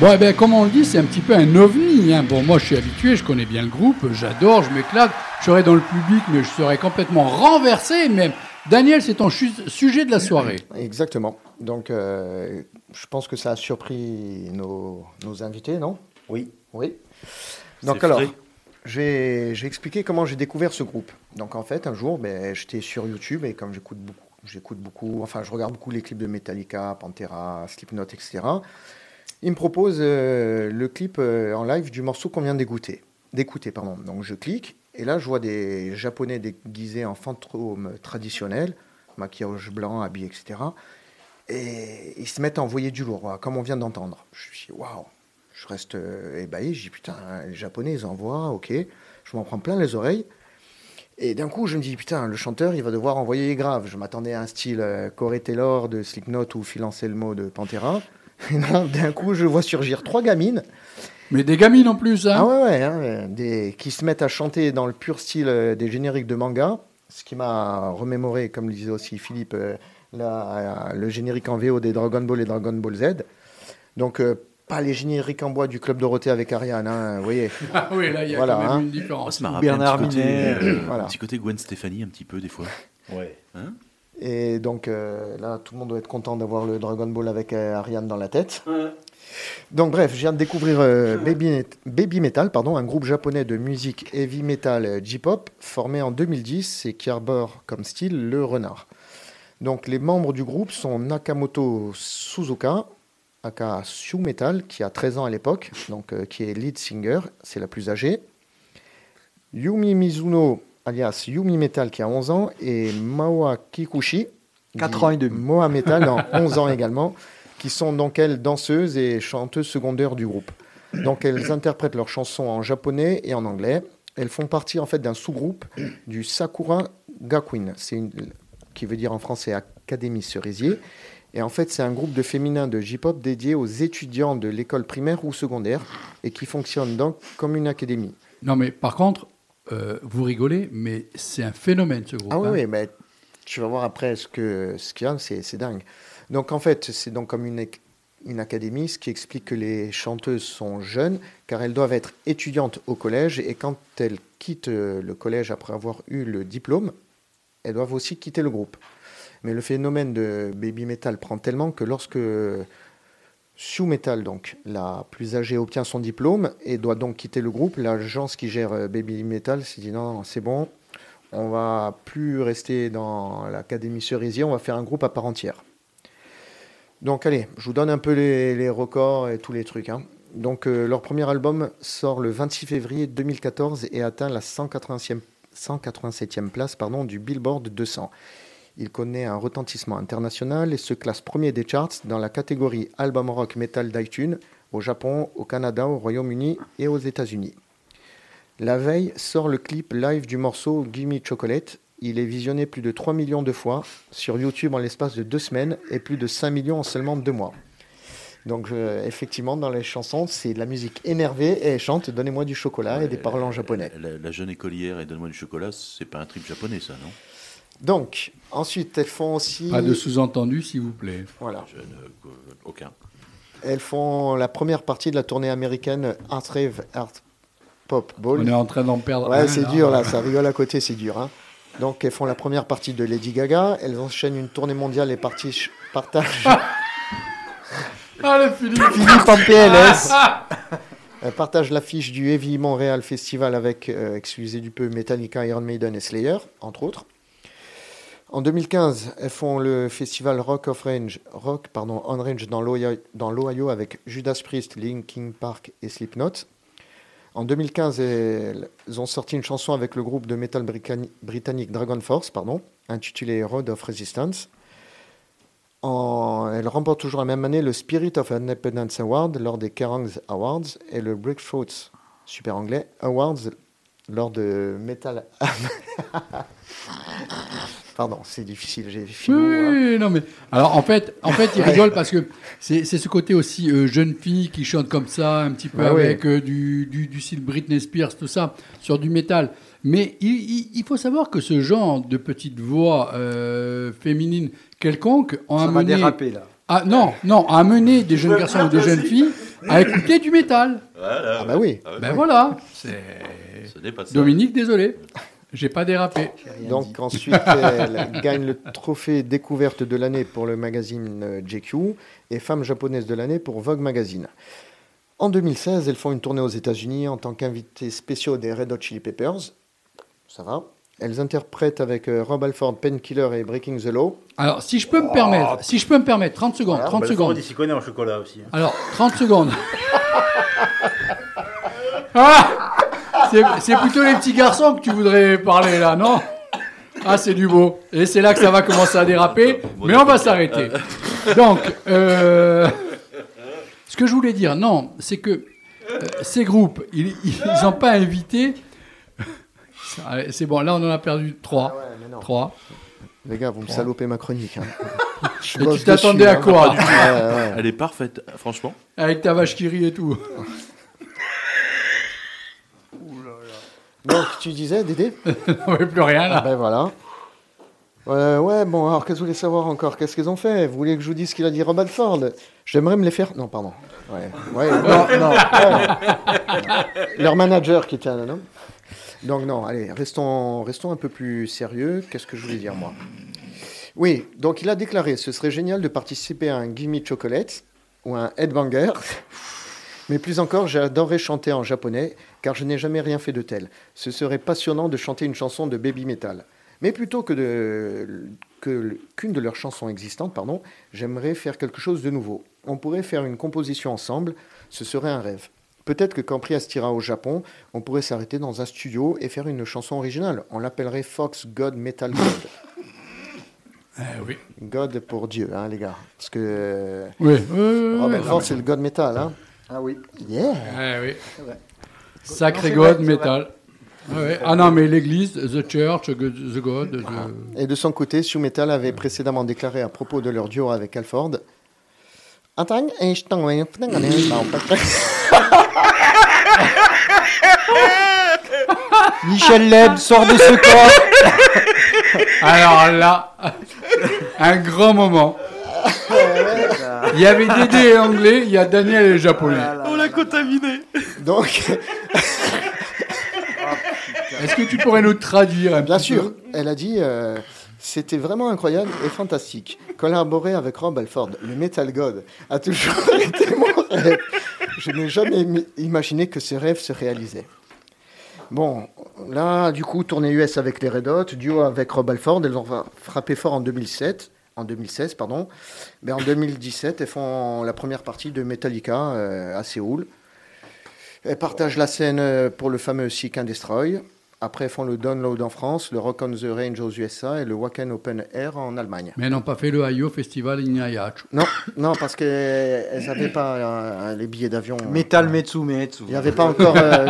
Bon, eh ben, comme on le dit, c'est un petit peu un ovni. Hein. Bon, moi, je suis habitué, je connais bien le groupe, j'adore, je m'éclate. Je serais dans le public, mais je serais complètement renversé. Même Daniel, c'est ton sujet de la soirée. Exactement. Donc, euh, je pense que ça a surpris nos, nos invités, non? Oui. Oui. Donc, alors, j'ai expliqué comment j'ai découvert ce groupe. Donc, en fait, un jour, ben, j'étais sur YouTube et comme j'écoute beaucoup, j'écoute beaucoup, enfin, je regarde beaucoup les clips de Metallica, Pantera, Slipknot, etc. Il me propose euh, le clip euh, en live du morceau qu'on vient d'écouter. Pardon. Donc, je clique et là, je vois des Japonais déguisés en fantômes traditionnels, maquillage blanc, habits, etc. Et ils se mettent à envoyer du lourd, comme on vient d'entendre. Je me suis waouh, je reste euh, ébahi. Je dis, putain, les Japonais, ils envoient, ok. Je m'en prends plein les oreilles. Et d'un coup, je me dis, putain, le chanteur, il va devoir envoyer les graves. Je m'attendais à un style Corey Taylor de Slipknot ou Phil Anselmo de Pantera. (laughs) Et non, d'un coup, je vois surgir trois gamines. Mais des gamines en plus, hein Ah ouais, ouais, hein, euh, des, qui se mettent à chanter dans le pur style euh, des génériques de manga, ce qui m'a remémoré, comme le disait aussi Philippe, euh, la- le générique en VO des Dragon Ball et Dragon Ball Z. Donc, euh, pas les génériques en bois du Club Dorothée avec Ariane, hein, vous voyez. (laughs) Ah oui, là, il y a Voilà, quand même hein. une différence. Ça m'a rappelé Bernard un petit côté, Minet. euh, Voilà. un petit côté Gwen Stefani un petit peu des fois. Ouais. Hein Et donc euh, là, tout le monde doit être content d'avoir le Dragon Ball avec euh, Ariane dans la tête. Donc bref, je viens de découvrir euh, Baby, Met- Baby Metal, pardon, un groupe japonais de musique heavy metal euh, J-pop formé en 2010 et qui arbore comme style le renard. Donc les membres du groupe sont Nakamoto Suzuka, aka Shu Metal, qui a 13 ans à l'époque, donc qui est lead singer, c'est la plus âgée. Yumi Mizuno, alias Yumi Metal, qui a 11 ans, et Mawa Kikuchi, Quatre dit ans et demi. Moa Metal, (laughs) en 11 ans également, qui sont donc elles danseuses et chanteuses secondaires du groupe. Donc elles (coughs) interprètent leurs chansons en japonais et en anglais. Elles font partie en fait d'un sous-groupe (coughs) du Sakura Gakuin, c'est une qui veut dire en français Académie Cerisier. Et en fait, c'est un groupe de féminins de J-pop dédié aux étudiants de l'école primaire ou secondaire et qui fonctionne donc comme une académie. Non, mais par contre, euh, vous rigolez, mais c'est un phénomène ce groupe. Ah oui, hein. oui, mais tu vas voir après ce que ce qu'il y a, c'est c'est dingue. Donc en fait, c'est donc comme une, une académie, ce qui explique que les chanteuses sont jeunes, car elles doivent être étudiantes au collège, et quand elles quittent euh, le collège après avoir eu le diplôme, elles doivent aussi quitter le groupe. Mais le phénomène de baby metal prend tellement que lorsque Sue Metal, donc la plus âgée, obtient son diplôme et doit donc quitter le groupe, l'agence qui gère euh, Baby Metal s'est dit non, c'est bon, on va plus rester dans l'Académie Cerisier, on va faire un groupe à part entière. Donc allez, je vous donne un peu les, les records et tous les trucs. hein. Donc euh, leur premier album sort le 26 février 2014 et atteint la 180e 187e place pardon, du Billboard 200. Il connaît un retentissement international et se classe premier des charts dans la catégorie album rock metal d'iTunes au Japon, au Canada, au Royaume-Uni et aux États-Unis. La veille sort le clip live du morceau Gimme Chocolate. Il est visionné plus de 3 millions de fois sur YouTube en l'espace de deux semaines et plus de 5 millions en seulement deux mois. Donc effectivement, dans les chansons, c'est de la musique énervée et elle chante Donnez-moi du chocolat et des paroles en japonais. La, la jeune écolière et donne-moi du chocolat, c'est pas un trip japonais ça, non? Donc, ensuite, elles font aussi... Pas de sous-entendu, s'il vous plaît. Voilà. Je ne- aucun. Elles font la première partie de la tournée américaine Art Rave Art Pop Ball. On est en train d'en perdre Ouais, c'est dur là, ça rigole à côté, c'est dur. hein. Donc elles font la première partie de Lady Gaga, elles enchaînent une tournée mondiale et parti- partagent Allez, Philippe Philippe en PLS. Elles partagent l'affiche du Heavy Montréal Festival avec, euh, excusez du peu, Metallica, Iron Maiden et Slayer, entre autres. En 2015, elles font le festival Rock of Range, Rock pardon, on Range dans l'Ohio avec Judas Priest, Linkin Park et Slipknot. En 2015, elles ont sorti une chanson avec le groupe de metal britannique Dragon Force, pardon, intitulée Road of Resistance. En- elle remporte toujours la même année le Spirit of Independence Award lors des Kerrang Awards et le Breakthroughs, super anglais, Awards lors de Metal. (laughs) Pardon, c'est difficile, j'ai Oui, oui, hein. oui, non mais alors en fait, en fait, il (laughs) rigole parce que c'est c'est ce côté aussi euh, jeune fille qui chante comme ça, un petit peu Ouais, ouais. avec euh, du, du du style Britney Spears, tout ça, sur du métal. Mais il, il- il faut savoir que ce genre de petite voix euh, féminine quelconque ont Ça amené déraper, là. Ah, non, non, a amené des jeunes garçons ou des jeunes (laughs) filles à écouter du métal. Voilà. Ah bah oui. Ben voilà, c'est Ce n'est pas ça. Dominique, désolé, j'ai pas dérapé. Donc ensuite, elle (laughs) gagne le trophée découverte de l'année pour le magazine euh, JQ et femme japonaise de l'année pour Vogue Magazine. En 2016, elles font une tournée aux États-Unis en tant qu'invitées spéciaux des Red Hot Chili Peppers. Ça va. Elles interprètent avec euh, Rob Alford, Painkiller et Breaking the Law. Alors, si je peux me permettre, si je peux me permettre, 30 secondes, Voilà, 30 Bah, secondes. S'y connaît en chocolat aussi. hein. Alors, 30 secondes. (laughs) Ah C'est- plutôt les petits garçons que tu voudrais parler là, non? Ah, c'est du beau. Et c'est là que ça va commencer à déraper, mais on va s'arrêter. (laughs) Donc, euh, ce que je voulais dire, non, c'est que euh, ces groupes, ils n'ont pas invité. (laughs) C'est bon, là on en a perdu trois. non. Trois. Les gars, vous me salopez ma chronique. hein. (laughs) Je Et tu t'attendais à hein. quoi du coup Ouais, ouais. Elle est parfaite, franchement. Avec ta vache qui rit et tout. Donc, tu disais, Dédé (laughs) on ne plus rien là. Ah ben voilà. Euh, ouais, bon, alors qu'est-ce que vous voulez savoir encore? Qu'est-ce qu'ils ont fait? Vous voulez que je vous dise ce qu'il a dit Rob Alford J'aimerais me les faire. Non, pardon. Ouais, ouais, non, non. (laughs) ouais. Leur manager qui était un homme. Donc, non, allez, restons, restons un peu plus sérieux. Qu'est-ce que je voulais dire, moi? Oui, donc il a déclaré ce serait génial de participer à un Gimme Chocolate ou un Headbanger. Mais plus encore, j'adorerais chanter en japonais, car je n'ai jamais rien fait de tel. Ce serait passionnant de chanter une chanson de baby metal. Mais plutôt que de- que- qu'une de leurs chansons existantes, pardon, j'aimerais faire quelque chose de nouveau. On pourrait faire une composition ensemble, ce serait un rêve. Peut-être que quand Prias ira au Japon, on pourrait s'arrêter dans un studio et faire une chanson originale. On l'appellerait Fox God Metal God. (laughs) Eh oui. God pour Dieu, hein, les gars. Parce que euh, Oui, oui, oui, Rob oui, Alford, non, c'est le God Metal. Hein. Ah oui. Yeah. Eh oui. Sacré Non, God metal. Ah, ouais. Ah non, mais l'église, The Church, The God. the- Et de son côté, Sue Metal avait précédemment déclaré à propos de leur duo avec Alford. Attends, et je t'en- Michel Leb sort de ce corps. Alors là, un grand moment. (laughs) Il y avait Dédé anglais, il y a Daniel et japonais. On l'a contaminé. Donc, Est-ce que tu pourrais nous traduire un bien petit sûr, peu? Elle a dit euh, c'était vraiment incroyable et fantastique. Collaborer avec Rob Alford, le Metal God, a toujours (laughs) été mon rêve. Je n'ai jamais imaginé que ce rêve se réalisait. Bon, là, du coup, tournée US avec les Red Hot, duo avec Rob Alford, elles ont frappé fort en 2007, en 2016, pardon. Mais en 2017, elles font la première partie de Metallica euh, à Séoul. Elles partagent la scène euh, pour le fameux Seek and Destroy. Après, elles font le Download en France, le Rock on the Range aux USA et le Wacken Open Air en Allemagne. Mais elles n'ont pas fait le Hayo Festival in Ayachu. Non, non, parce qu'elles n'avaient pas euh, les billets d'avion. Metal Metsu Metsu. Il n'y avait pas encore, euh,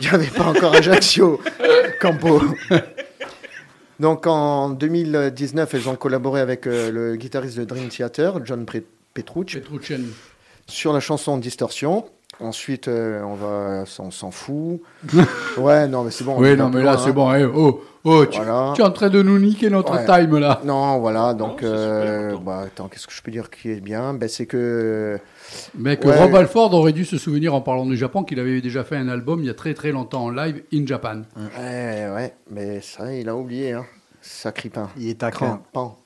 il y avait pas encore Ajaccio, Campo. (laughs) Donc en 2019, elles ont collaboré avec euh, le guitariste de Dream Theater, John Petrucci, Petrucciani. sur la chanson Distorsion. Ensuite, euh, on va, on s'en fout. (laughs) Ouais, non, mais c'est bon. on Oui, non, mais là, c'est hein. bon. eh, oh, oh, tu, Voilà. tu es en train de nous niquer notre Ouais. time là. Non, voilà, donc, euh, bah, attends, qu'est-ce que je peux dire qui est bien? Ben, C'est que. Mais que Ouais. Rob Alford aurait dû se souvenir en parlant du Japon qu'il avait déjà fait un album il y a très très longtemps en live in Japan. Ouais, ouais, mais ça, il a oublié, hein. Sacripant. Il est taquin. Pan. pan.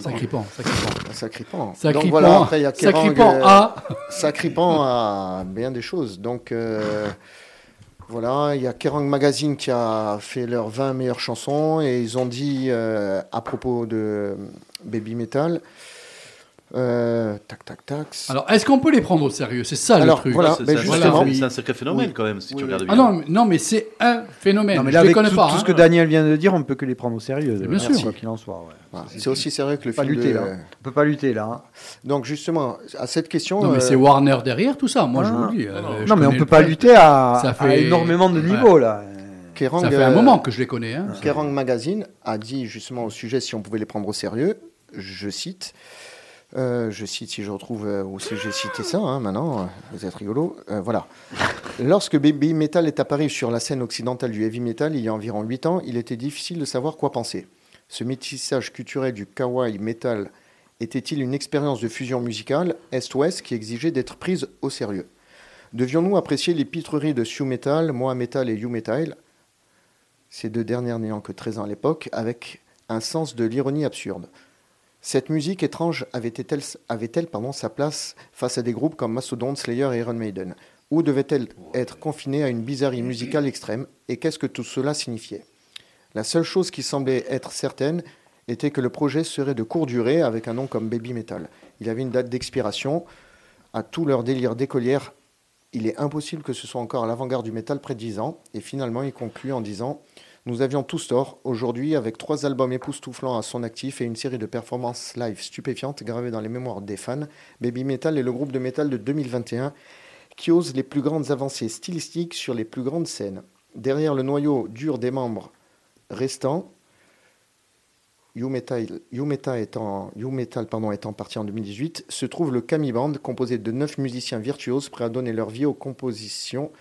Sacripant. Sacripant, sacripant. Donc voilà, après il y a Kerrang, euh, à- Sacripant à bien des choses. Donc euh, voilà, il y a Kerrang Magazine qui a fait leurs 20 meilleures chansons et ils ont dit euh, à propos de Baby Metal. Euh, tac, tac, tac. Alors, est-ce qu'on peut les prendre au sérieux? C'est ça Alors, le truc. voilà, C'est un sacré phénomène quand même, si tu regardes bien. Ah non, mais- non, mais c'est un phénomène. Non, mais Je là, les avec connais tout, pas. tout hein. ce que Daniel vient de dire, on ne peut que les prendre au sérieux. Bien Merci. sûr. Quoi qu'il en soit. ouais. Voilà, C'est aussi sérieux que le film lutter, de- là. On peut pas lutter, là. hein. Donc justement, à cette question... Non, mais euh, c'est Warner derrière tout ça, moi je Ah. vous le dis. euh, Non, mais on connais peut pas lutter à, énormément de niveaux, là. Ça fait un euh, moment que je les connais. Hein. Kerrang Magazine a dit justement au sujet si on pouvait les prendre au sérieux, je cite, euh, je cite si je retrouve euh, si j'ai cité ça hein, maintenant, euh, vous êtes rigolo, Euh, voilà. Lorsque Baby Metal est apparu sur la scène occidentale du heavy metal il y a environ 8 ans, il était difficile de savoir quoi penser. Ce métissage culturel du kawaii metal était-il une expérience de fusion musicale Est-Ouest qui exigeait d'être prise au sérieux? Devions-nous apprécier les pitreries de Sioux Metal, Moa Metal et You Metal ces deux dernières n'ayant que 13 ans à l'époque, avec un sens de l'ironie absurde? Cette musique étrange avait-elle avait sa place face à des groupes comme Mastodon, Slayer et Iron Maiden? Ou devait-elle être confinée à une bizarrerie musicale extrême? Et qu'est-ce que tout cela signifiait? La seule chose qui semblait être certaine était que le projet serait de courte durée avec un nom comme Baby Metal. Il avait une date d'expiration. À tout leur délire d'écolière, il est impossible que ce soit encore à l'avant-garde du métal près de 10 ans. Et finalement, il conclut en disant Nous avions tous tort. Aujourd'hui, avec trois albums époustouflants à son actif et une série de performances live stupéfiantes gravées dans les mémoires des fans, Baby Metal est le groupe de métal de 2021 qui ose les plus grandes avancées stylistiques sur les plus grandes scènes. Derrière le noyau dur des membres restants, You Metal, You Metal étant, You Metal, pardon, étant parti en 2018, se trouve le Kami Band, composé de neuf musiciens virtuoses prêts à donner leur vie aux compositions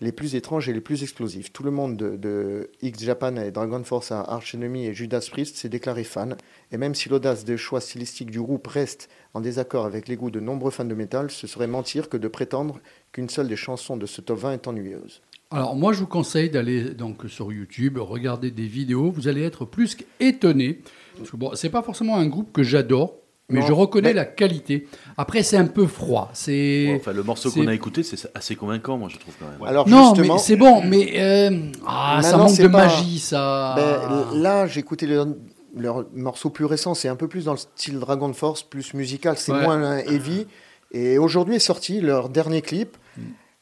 les plus étranges et les plus explosives. Tout le monde de, X-Japan et Dragon Force à Arch Enemy et Judas Priest s'est déclaré fan, et même si l'audace des choix stylistiques du groupe reste en désaccord avec les goûts de nombreux fans de métal, ce serait mentir que de prétendre qu'une seule des chansons de ce top 20 est ennuyeuse. Alors moi je vous conseille d'aller donc sur YouTube, regarder des vidéos, vous allez être plus qu'étonné. Parce que bon, c'est pas forcément un groupe que j'adore, mais Non, je reconnais mais- la qualité. Après c'est un peu froid, c'est Enfin, le morceau qu'on a écouté, c'est assez convaincant, moi, je trouve quand même. Alors, Non, justement- mais c'est bon, mais euh, ah, ça manque de pas- magie, ça. Ben, là, j'ai écouté leur, leur morceau plus récent, c'est un peu plus dans le style Dragon Force, plus musical, c'est Ouais. moins euh, heavy. Et aujourd'hui est sorti leur dernier clip.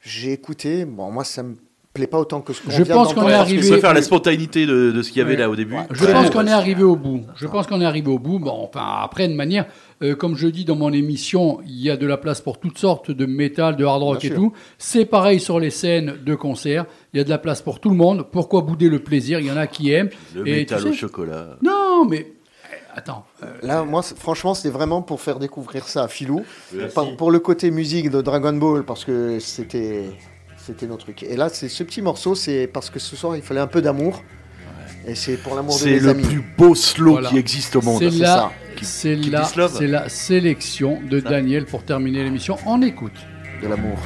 J'ai écouté, bon, moi ça me plaît pas autant que ce qu'on Je vient pense qu'on est arrivé- je préfère la spontanéité de, de ce qu'il y avait Ouais. là au début. Je pense qu'on est arrivé au bout. Je pense qu'on est arrivé au bout. Bon, enfin, après, de manière, euh, comme je dis dans mon émission, il y a de la place pour toutes sortes de métal, de hard rock Bien et sûr. tout. C'est pareil sur les scènes de concert. Il y a de la place pour tout le monde. Pourquoi bouder le plaisir? Il y en a qui aiment. Le Et métal tu au sais- chocolat. Non, mais eh, attends. euh, Là, moi, c'est- franchement, c'était vraiment pour faire découvrir ça à Philou. Pour le côté musique de Dragon Ball, parce que c'était c'était notre truc. Et là, c'est ce petit morceau, c'est parce que ce soir, il fallait un peu d'amour. Et c'est pour l'amour de C'est mes le amis. plus beau slow Voilà. qui existe au monde. C'est la, c'est la sélection de Daniel pour terminer l'émission. On écoute. De l'amour.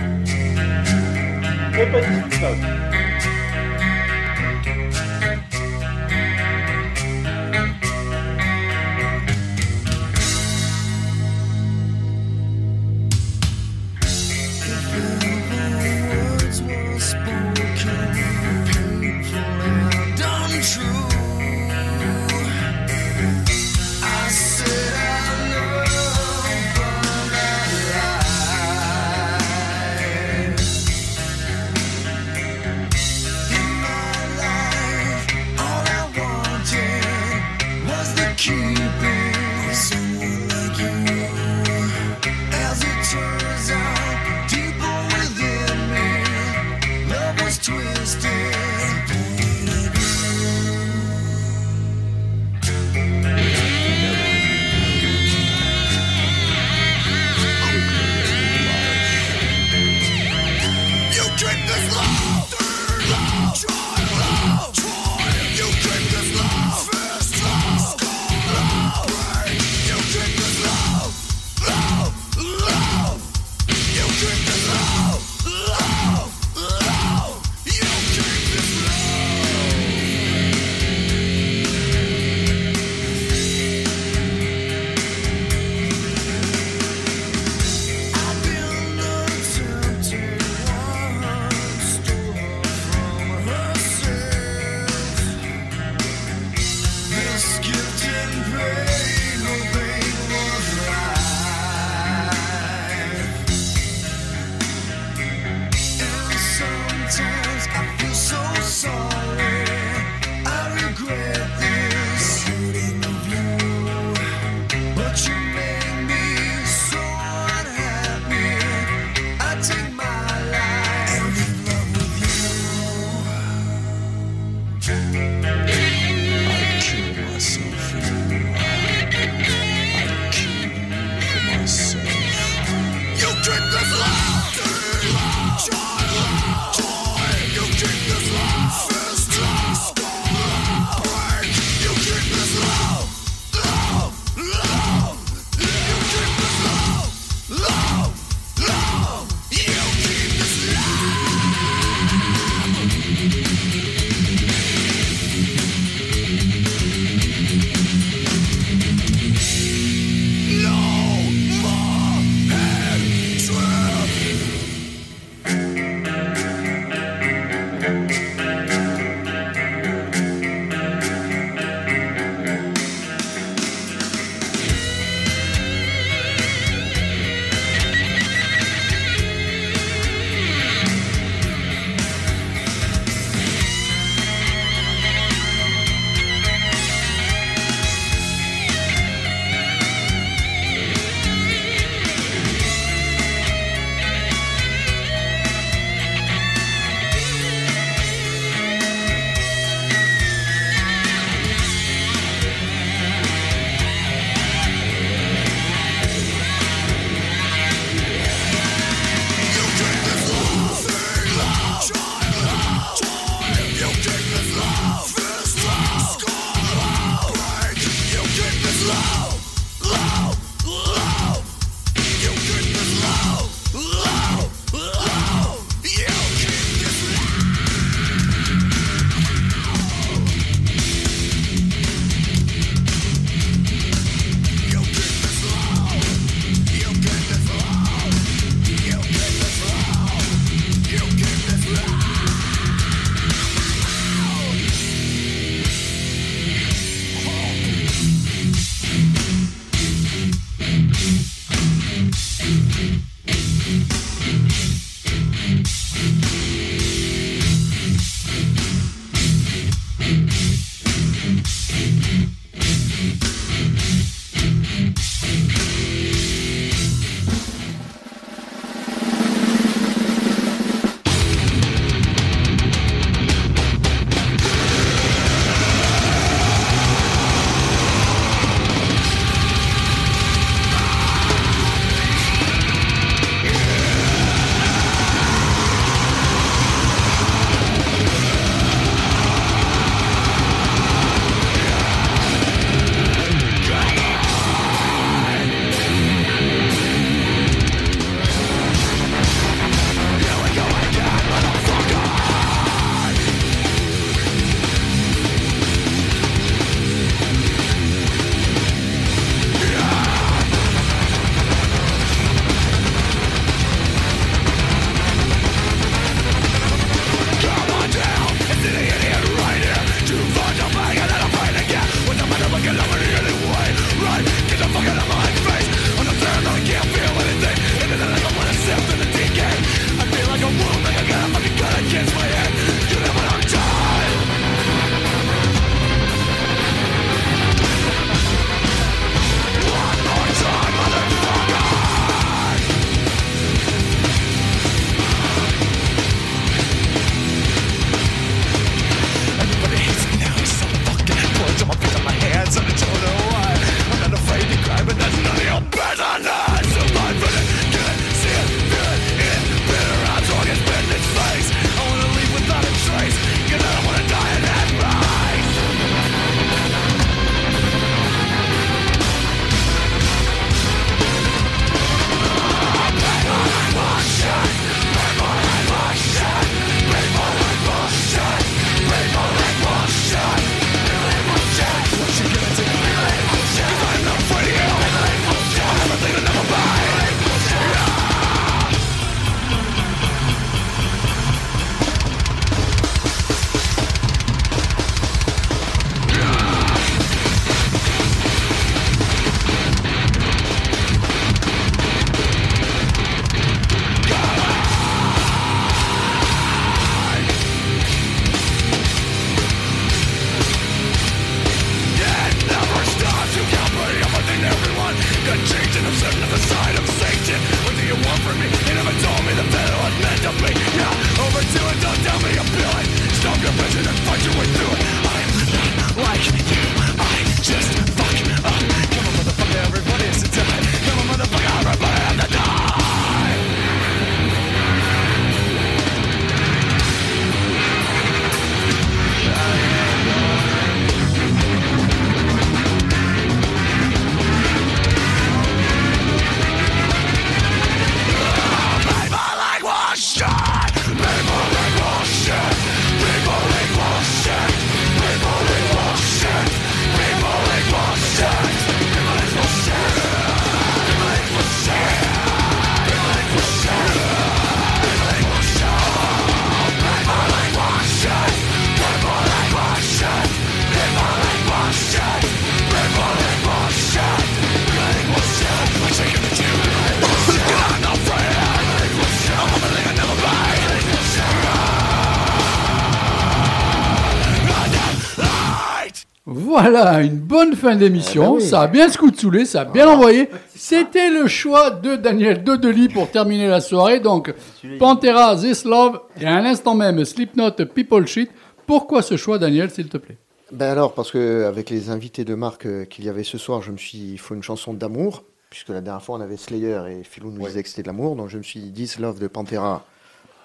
Voilà, une bonne fin d'émission. Eh ben oui. Ça a bien scoutsoulé, ça a bien envoyé. C'était le choix de Daniel Dodeli pour terminer la soirée. Donc, Pantera, This Love, et à l'instant même, Slipknot, People Shit. Pourquoi ce choix, Daniel, s'il te plaît? Ben alors, parce que avec les invités de marque euh, qu'il y avait ce soir, je me suis dit, il faut une chanson d'amour, puisque la dernière fois on avait Slayer et Philou nous disait que c'était de l'amour, donc je me suis dit, This Love de Pantera,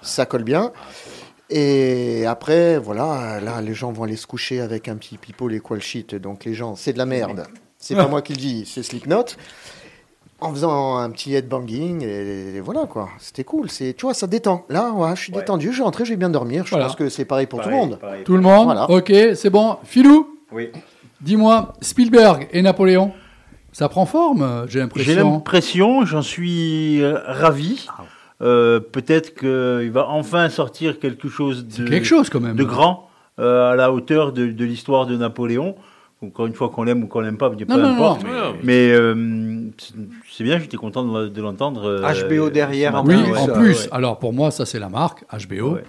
ça colle bien. Et après, voilà, là, les gens vont aller se coucher avec un petit pipeau, les qual shit, donc les gens, c'est de la merde. C'est pas moi qui le dis, c'est Slipknot. En faisant un petit headbanging, et, et voilà quoi, c'était cool. C'est, tu vois, ça détend. Là, ouais, je suis détendu, je suis rentré, je vais bien dormir. Je Voilà. pense que c'est pareil pour tout le monde. Tout le monde Voilà. Ok, c'est bon. Philou Oui. Dis-moi, Spielberg et Napoléon, ça prend forme, j'ai J'ai l'impression. l'impression, j'en suis euh, ravi. Euh, Peut-être qu'il va enfin sortir quelque chose de, quelque chose, quand même. de grand euh, à la hauteur de, de l'histoire de Napoléon. Encore une fois, qu'on l'aime ou qu'on l'aime pas, peu Non, non, importe. non. Mais, mais, euh, c'est- bien, j'étais content de, de l'entendre. euh, HBO derrière, en Oui, ouais. en plus. ouais. Alors, pour moi, ça, c'est la marque, HBO. Ouais.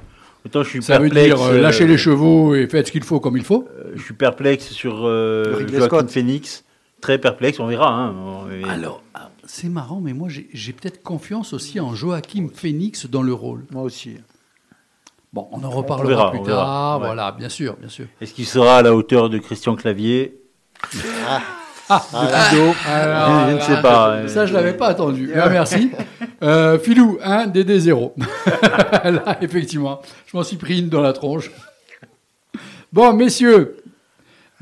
Autant je suis Ça veut perplexe, dire euh, euh, lâchez les chevaux et faites ce qu'il faut comme il faut. Je suis perplexe sur euh, Joaquin Scott. Phoenix. Très perplexe, on verra. hein. Alors, ah, c'est marrant, mais moi, j'ai peut-être confiance aussi en Joachim Phoenix dans le rôle. Moi aussi. Bon, on en On reparlera verra, plus on tard. ouais. Voilà, bien sûr, bien sûr. Est-ce qu'il sera à la hauteur de Christian Clavier? Ah, Ludo alors, Je ne sais ah, pas. Ça, je l'avais pas attendu. Ah, merci. Euh, Filou, 1, DD0. Là, effectivement, je m'en suis pris une dans la tronche. Bon, messieurs,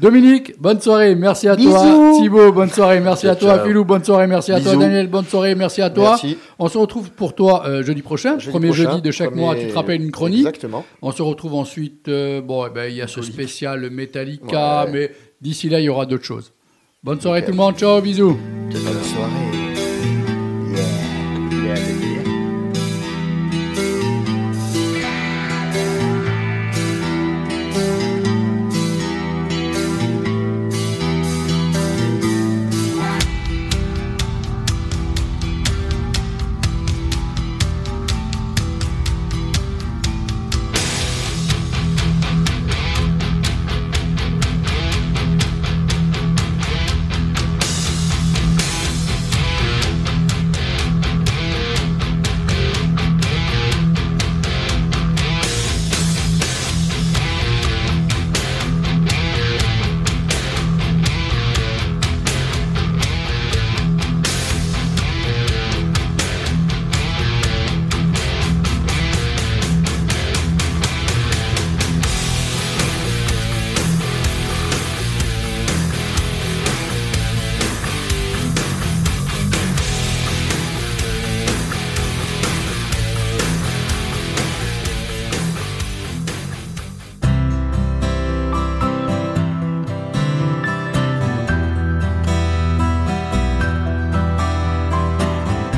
Dominique, bonne soirée, merci à toi. Bisous. Thibaut, bonne soirée, merci à toi. ciao. Filou, bonne soirée, merci à toi. Bisous. Daniel, bonne soirée, merci à toi. Merci. On se retrouve pour toi euh, jeudi prochain, Jeudi premier prochain, jeudi de chaque premier- mois. Tu te rappelles une chronique. Exactement. On se retrouve ensuite. euh, bon, eh ben, il y a ce spécial Metallica, Ouais. mais d'ici là, il y aura d'autres choses. Bonne soirée tout le monde. Ciao, bisous. Bonne soirée.